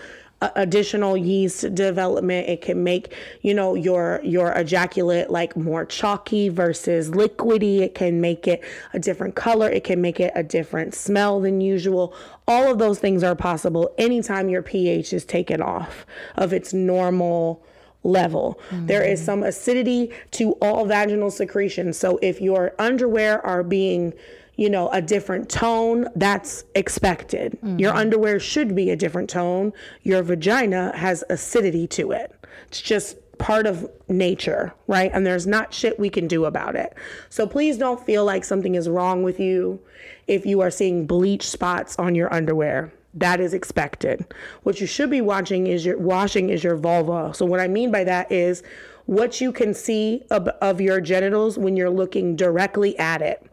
additional yeast development it can make you know your your ejaculate like more chalky versus liquidy it can make it a different color it can make it a different smell than usual all of those things are possible anytime your ph is taken off of its normal level. There is some acidity to all vaginal secretions. So if your underwear are being, you know, a different tone, that's expected. Mm-hmm. Your underwear should be a different tone. Your vagina has acidity to it. It's just part of nature, right? And there's not shit we can do about it. So please don't feel like something is wrong with you if you are seeing bleach spots on your underwear. That is expected. What you should be watching is your washing is your vulva. So what I mean by that is what you can see of, of your genitals when you're looking directly at it.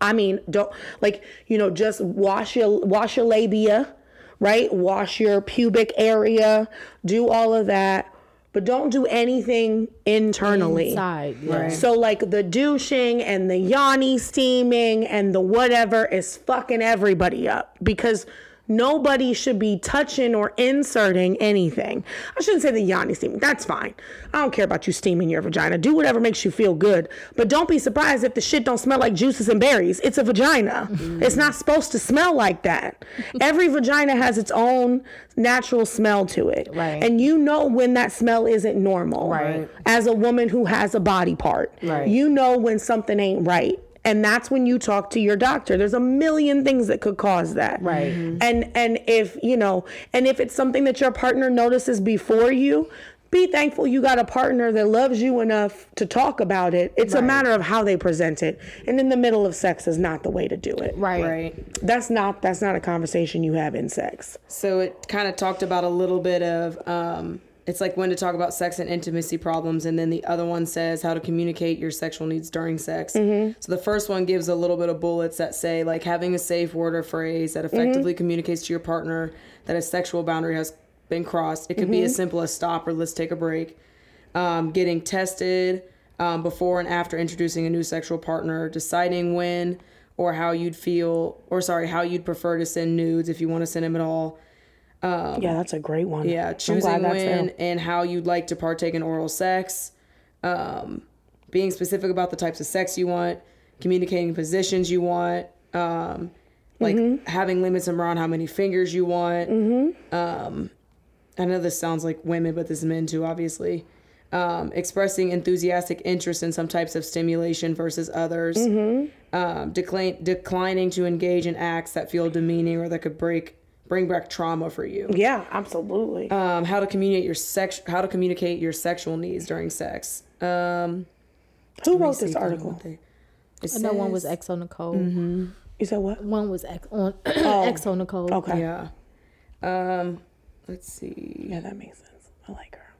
I mean, don't like you know just wash your wash your labia, right? Wash your pubic area, do all of that, but don't do anything internally. Inside, yeah. So like the douching and the yoni steaming and the whatever is fucking everybody up because nobody should be touching or inserting anything. I shouldn't say the yoni steaming. That's fine. I don't care about you steaming your vagina. Do whatever makes you feel good, but don't be surprised if the shit don't smell like juices and berries. It's a vagina. Mm. It's not supposed to smell like that. Every vagina has its own natural smell to it. Right. And you know when that smell isn't normal. Right. As a woman who has a body part. Right. You know when something ain't right. And that's when you talk to your doctor. There's a million things that could cause that. Right. And and if, you know, and if it's something that your partner notices before you, be thankful you got a partner that loves you enough to talk about it. It's a matter of how they present it. And in the middle of sex is not the way to do it. Right. Right. That's not that's not a conversation you have in sex. So it kind of talked about a little bit of um, it's like when to talk about sex and intimacy problems, and then the other one says how to communicate your sexual needs during sex. So the first one gives a little bit of bullets that say like having a safe word or phrase that effectively communicates to your partner that a sexual boundary has been crossed. It could be as simple as stop or let's take a break. Um, getting tested. um, before and after introducing a new sexual partner, deciding when or how you'd feel, or sorry, how you'd prefer to send nudes if you want to send them at all. Yeah, that's a great one. Yeah, choosing when and how you'd like to partake in oral sex, um, being specific about the types of sex you want, communicating positions you want, um, like Mm-hmm. having limits around how many fingers you want. Mm-hmm. Um, I know this sounds like women, but this is men too, obviously. Um, expressing enthusiastic interest in some types of stimulation versus others. Mm-hmm. Um, decline, declining to engage in acts that feel demeaning or that could break bring back trauma for you Yeah, absolutely. um, how to communicate your sex how to communicate your sexual needs during sex. Um, Who wrote this if I know article? what they- it No one was says- xoNecole. You said what? One was X on xoNecole. Okay. Yeah. Um, let's see. Yeah, that makes sense. I like her.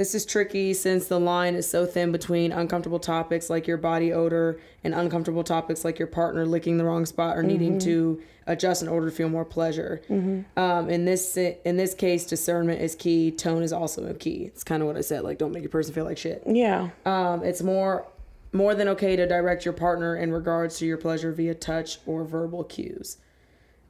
This is tricky since the line is so thin between uncomfortable topics like your body odor and uncomfortable topics like your partner licking the wrong spot or needing to adjust in order to feel more pleasure. Um, in this in this case, discernment is key. Tone is also a key. It's kind of what I said. Like, don't make your person feel like shit. Yeah. Um, it's more more than okay to direct your partner in regards to your pleasure via touch or verbal cues.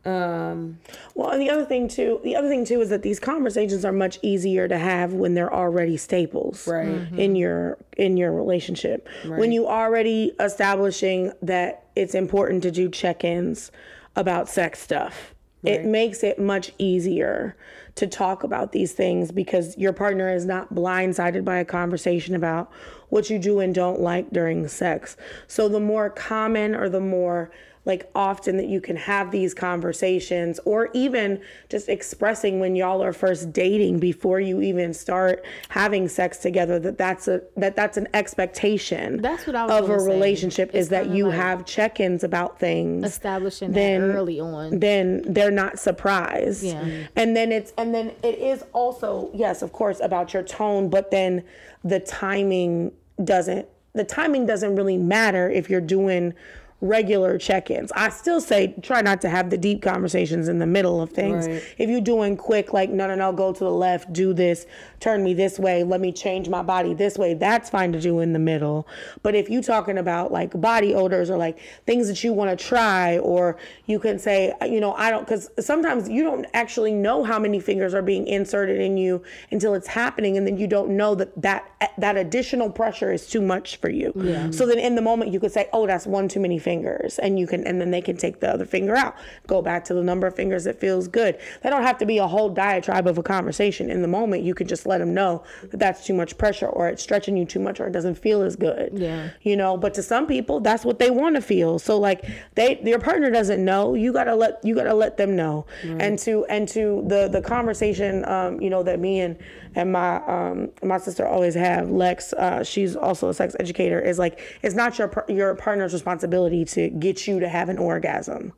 Um, Well, and the other thing too, the other thing too is that these conversations are much easier to have when they're already staples Right. in your in your relationship. When you already establishing that it's important to do check-ins about sex stuff. It makes it much easier to talk about these things because your partner is not blindsided by a conversation about what you do and don't like during sex. So the more common or the more like often that you can have these conversations or even just expressing when y'all are first dating before you even start having sex together that that's a that that's an expectation That's what I was of a relationship is that you like have check-ins about things Establishing then- that early on. then they're not surprised. Yeah. And then it's and then it is also yes, of course, about your tone, but then the timing doesn't the timing doesn't really matter if you're doing regular check-ins. I still say try not to have the deep conversations in the middle of things. Right. If you're doing quick like no no no go to the left, do this, turn me this way, let me change my body this way, that's fine to do in the middle. But if you're talking about like body odors or like things that you want to try or you can say uh, you know I don't cuz sometimes you don't actually know how many fingers are being inserted in you until it's happening and then you don't know that that that additional pressure is too much for you. Yeah. So then in the moment you could say oh that's one too many fingers and you can and then they can take the other finger out. Go back to the number of fingers that feels good. They don't have to be a whole diatribe of a conversation in the moment. You can just let them know that that's too much pressure or it's stretching you too much or it doesn't feel as good. Yeah. You know, but to some people that's what they want to feel. So like they your partner doesn't know, you got to let you got to let them know. And to and to the the conversation um you know that me and and my um my sister always have Lex uh she's also a sex educator is like it's not your your partner's responsibility to get you to have an orgasm.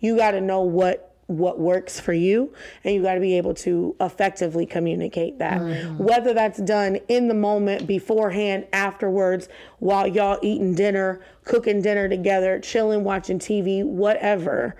You got to know what what works for you and you got to be able to effectively communicate that. Mm-hmm. Whether that's done in the moment beforehand afterwards while y'all eating dinner cooking dinner together chilling watching tv whatever.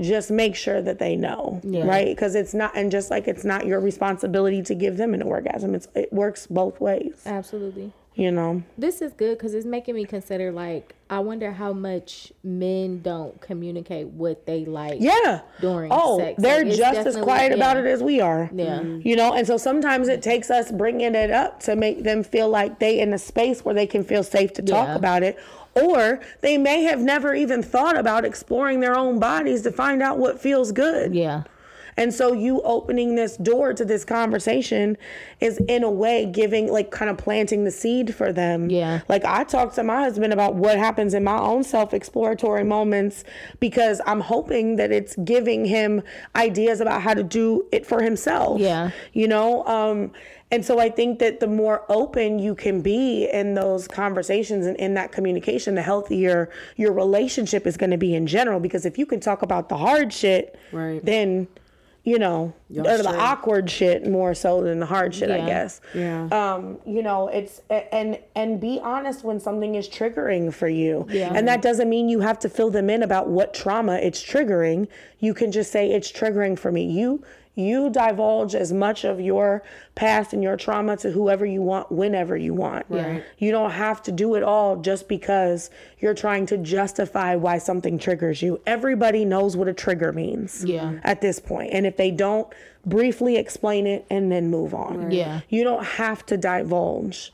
Just make sure that they know right? Because it's not and just like it's not your responsibility to give them an orgasm. It's it works both ways. Absolutely. You know This is good because it's making me consider like I wonder how much men don't communicate what they like. yeah During oh sex. they're Like, just as definitely- quiet about it as we are Yeah. Mm-hmm. you know and so sometimes it takes us bringing it up to make them feel like they in a space where they can feel safe to talk Yeah. about it or they may have never even thought about exploring their own bodies to find out what feels good Yeah. And so you opening this door to this conversation is in a way giving like kind of planting the seed for them. Yeah. Like I talked to my husband about what happens in my own self-exploratory moments because I'm hoping that it's giving him ideas about how to do it for himself. Yeah. You know, um and so I think that the more open you can be in those conversations and in that communication, the healthier your relationship is going to be in general. Because if you can talk about the hard shit, Right. then you know, or the awkward shit more so than the hard shit, I guess. Yeah. Um, you know, it's and and be honest when something is triggering for you. Yeah. And that doesn't mean you have to fill them in about what trauma it's triggering. You can just say it's triggering for me. You you divulge as much of your past and your trauma to whoever you want whenever you want. Right. You don't have to do it all just because you're trying to justify why something triggers you. Everybody knows what a trigger means Yeah. at this point. And if they don't, briefly explain it and then move on. Yeah. You don't have to divulge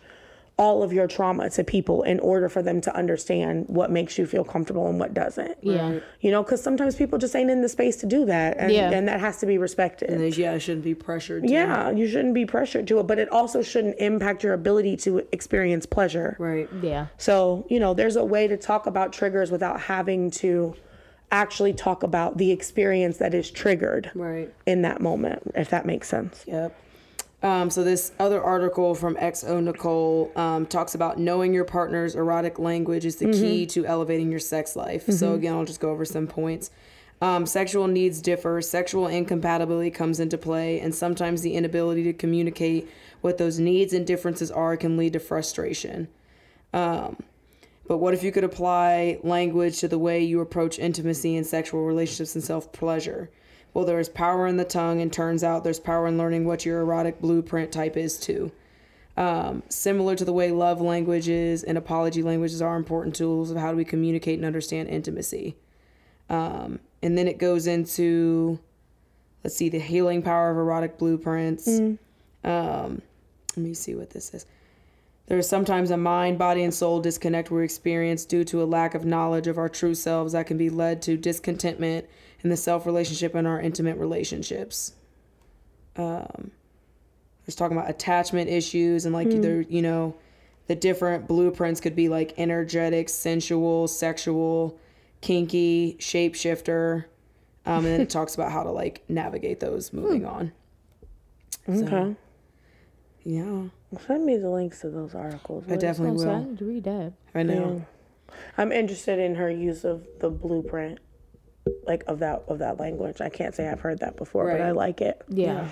all of your trauma to people in order for them to understand what makes you feel comfortable and what doesn't. Yeah. You know, because sometimes people just ain't in the space to do that. And, Yeah. and that has to be respected. And they- yeah, I shouldn't be pressured. To, yeah, you shouldn't be pressured to it, but it also shouldn't impact your ability to experience pleasure. Right. Yeah. So, you know, there's a way to talk about triggers without having to actually talk about the experience that is triggered Right. in that moment, if that makes sense. Yep. Um, so this other article from xoNecole um, talks about knowing your partner's erotic language is the key to elevating your sex life. So again, I'll just go over some points. Um, sexual needs differ. Sexual incompatibility comes into play, and sometimes the inability to communicate what those needs and differences are can lead to frustration. Um, but what if you could apply language to the way you approach intimacy and sexual relationships and self pleasure? Well, there is power in the tongue, and turns out there's power in learning what your erotic blueprint type is too. Um, similar to the way love languages and apology languages are important tools of how do we communicate and understand intimacy. Um, and then it goes into, let's see, the healing power of erotic blueprints. Um, let me see what this is. There is sometimes a mind, body, and soul disconnect we experience due to a lack of knowledge of our true selves that can be led to discontentment in the self relationship and our intimate relationships. Um, there's talking about attachment issues and like there, you know, the different blueprints could be like energetic, sensual, sexual, kinky, shapeshifter. Um, and then it talks about how to like navigate those moving on. Okay. Yeah, Send me the links to those articles. I definitely So I will. need to read that. I know. I'm interested in her use of the blueprint, like of that of that language. I can't say I've heard that before, but I like it. Yeah.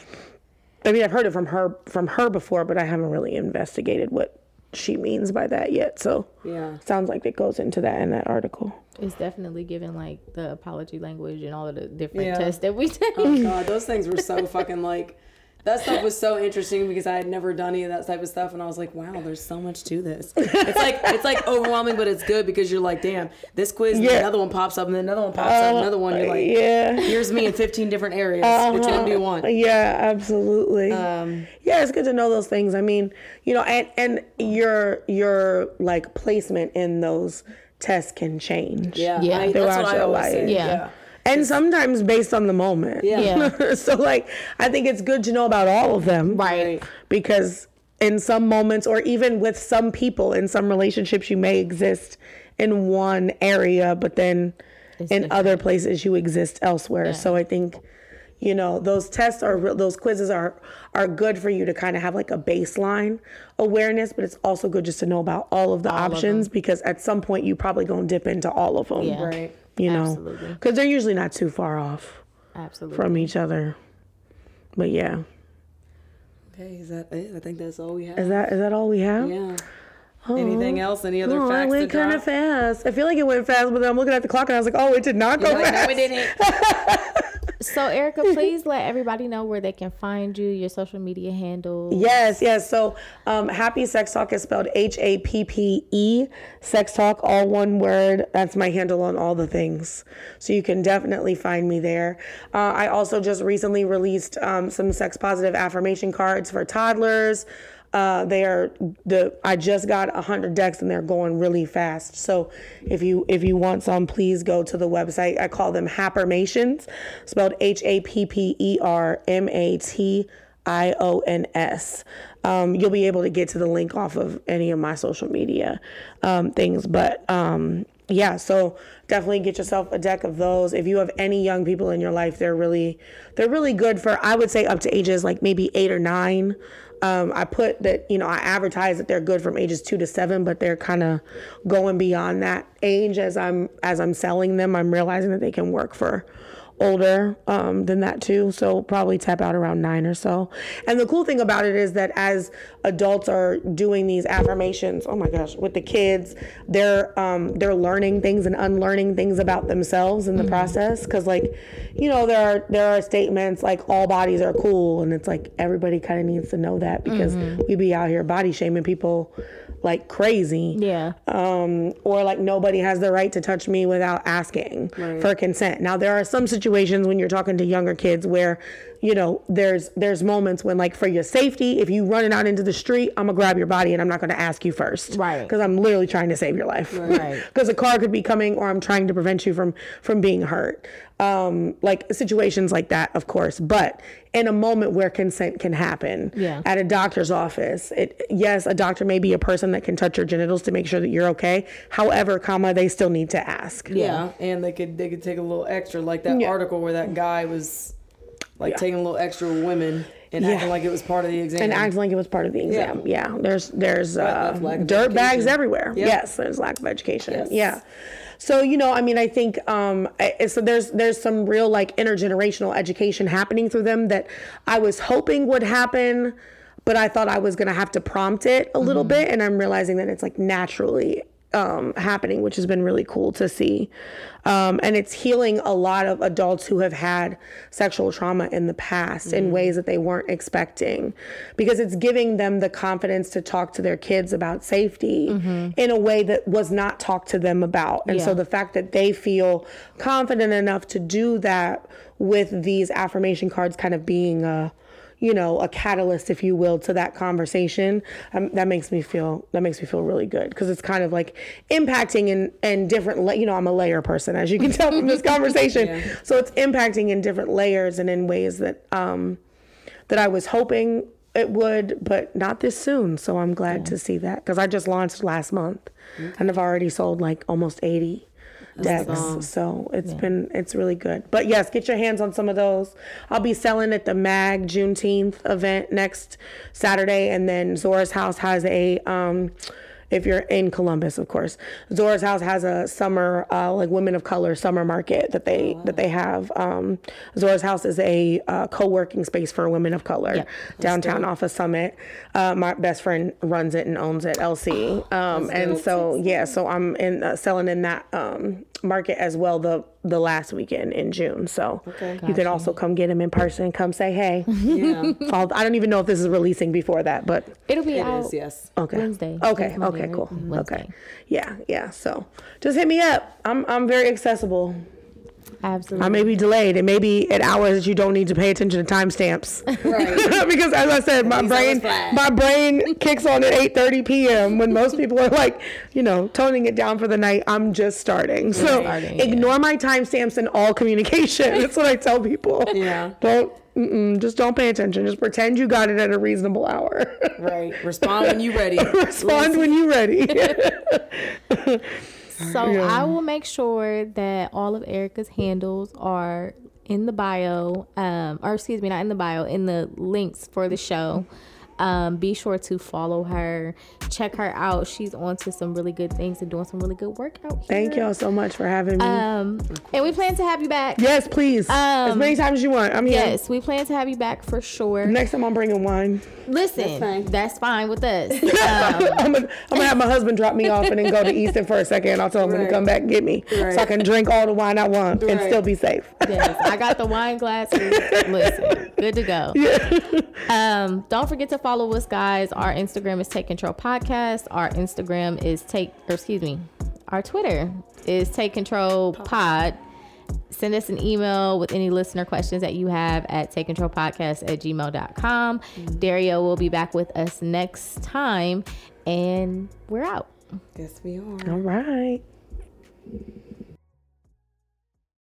I mean, I've heard it from her from her before, but I haven't really investigated what she means by that yet. So Yeah. sounds like it goes into that in that article. It's definitely given like the apology language and all of the different Yeah. tests that we oh, take. Oh god, those things were so fucking like that stuff was so interesting because I had never done any of that type of stuff and I was like, wow, there's so much to this. It's like it's like overwhelming, but it's good because you're like, damn, this quiz, and Yeah. another one pops up, and then another one pops up, another one. You're like, yeah. here's me in 15 different areas. Which one do you want? Yeah, absolutely. Um, yeah, it's good to know those things. I mean, you know, and and your your like placement in those tests can change. Yeah, Yeah. I, that's Throughout what I your always life. say. Yeah. Yeah. And sometimes based on the moment. Yeah. Yeah. so like I think it's good to know about all of them. Right. Because in some moments or even with some people in some relationships you may exist in one area but then in different. other places you exist elsewhere. So I think you know those tests are re- those quizzes are are good for you to kind of have like a baseline awareness but it's also good just to know about all of the options because at some point you probably going to dip into all of them Yeah. Right. You know because they're usually not too far off Absolutely. from each other but yeah Okay, is that it? I think that's all we have. is that is that all we have yeah. Oh. Anything else? Any other Oh, it facts to went kind of fast. I feel like it went fast, but then I'm looking at the clock and I was like, "Oh, it did not go You're like, fast." no, it didn't. So Erica, please let everybody know where they can find you, your social media handle. Yes, yes. So, um, Happe Sex Talk is spelled H A P P E. Sex Talk, all one word. That's my handle on all the things. So you can definitely find me there. Uh, I also just recently released um, some sex positive affirmation cards for toddlers. Uh, they are the I just got a hundred decks and they're going really fast. So if you if you want some, please go to the website. I call them Happermations, spelled H A P P E R M A T I O N S. Um, you'll be able to get to the link off of any of my social media um, things. But um, yeah, so definitely get yourself a deck of those. If you have any young people in your life, they're really they're really good for I would say up to ages like maybe eight or nine. Um, I put that you know I advertise that they're good from ages two to seven, but they're kind of going beyond that age as I'm as I'm selling them. I'm realizing that they can work for older um, than that too. So probably tap out around nine or so. And the cool thing about it is that as adults are doing these affirmations, oh my gosh, with the kids, they're um, they're learning things and unlearning things about themselves in the process. Because like, you know, there are there are statements like all bodies are cool, and it's like everybody kind of needs to know that because we be out here body shaming people like crazy Yeah. um, or like nobody has the right to touch me without asking for consent. Now there are some situations when you're talking to younger kids where, you know, there's there's moments when like for your safety, if you running out into the street, I'm gonna grab your body and I'm not gonna ask you first, Right. Because I'm literally trying to save your life, Right. Because a car could be coming, or I'm trying to prevent you from from being hurt. Um, like situations like that, of course, but in a moment where consent can happen, Yeah. at a doctor's office. It, yes, a doctor may be a person that can touch your genitals to make sure that you're okay. However, comma, they still need to ask. Yeah, and they could they could take a little extra, like that Yeah. article where that guy was like Yeah. taking a little extra women and Yeah. acting like it was part of the exam. And acting like it was part of the exam. Yeah, there's there's uh, dirt bags everywhere. Yep. Yes, there's lack of education. Yes. Yeah. So you know, I mean, I think um, I, so. There's there's some real like intergenerational education happening through them that I was hoping would happen, but I thought I was gonna have to prompt it a little bit, and I'm realizing that it's like naturally um, happening, which has been really cool to see. Um, and it's healing a lot of adults who have had sexual trauma in the past in ways that they weren't expecting because it's giving them the confidence to talk to their kids about safety in a way that was not talked to them about. And so the fact that they feel confident enough to do that with these affirmation cards kind of being a you know a catalyst if you will to that conversation um, that makes me feel that makes me feel really good. Because it's kind of like impacting in in different la- you know i'm a layer person as you can tell from this conversation. So it's impacting in different layers and in ways that um that i was hoping it would but not this soon. So i'm glad to see that because i just launched last month and i've already sold like almost 80 decks so it's been it's really good. But yes get your hands on some of those. I'll be selling at the mag juneteenth event next saturday and then zora's house has a um if you're in Columbus, of course, Zora's House has a summer, uh, like women of color summer market that they that they have. Um, Zora's House is a uh, co-working space for women of color downtown off of Summit. Uh, my best friend runs it and owns it, LC. Um, and so yeah, so I'm in uh, selling in that um, market as well the the last weekend in June. So you can also come get him in person. Come say hey. yeah, I'll- I don't even know if this is releasing before that, but It'll be it out is. Yes. Okay. Wednesday. Okay. Okay. Cool. Wednesday. Okay. Yeah. Yeah. So just hit me up. I'm I'm very accessible. Absolutely. I may be delayed. It may be at hours that you don't need to pay attention to timestamps. Right. because as I said, my least I brain my brain kicks on at 8:30 p.m. when most people are like, you know, toning it down for the night. I'm just starting. So starting, yeah. ignore my timestamps in all communication. That's what I tell people. Yeah. Don't mm-mm, just don't pay attention. Just pretend you got it at a reasonable hour. Right. Respond when you're ready. Respond when you're ready. So I will make sure that all of Erica's handles are in the bio, um, or excuse me, not in the bio, in the links for the show. Um, be sure to follow her, check her out. She's on to some really good things and doing some really good work out here. Thank y'all so much for having me. Um, and we plan to have you back. yes, please. as um, many times as you want. I'm here. Yes, we plan to have you back for sure. Next time I'm bringing wine. Listen, that's fine, fine. with us. Um, I'm gonna, I'm gonna have my husband drop me off and then go to Easton for a second. I'll tell him to come back and get me, so I can drink all the wine I want and still be safe. Yes, I got the wine glasses. Listen, good to go. Um, don't forget to follow us, guys. Our Instagram is Take Control Podcast. Our Instagram is Take, or excuse me, our Twitter is Take Control Pod. Send us an email with any listener questions that you have at takecontrolpodcast at gmail.com. Mm-hmm. Dario will be back with us next time, and we're out. Yes, we are. All right.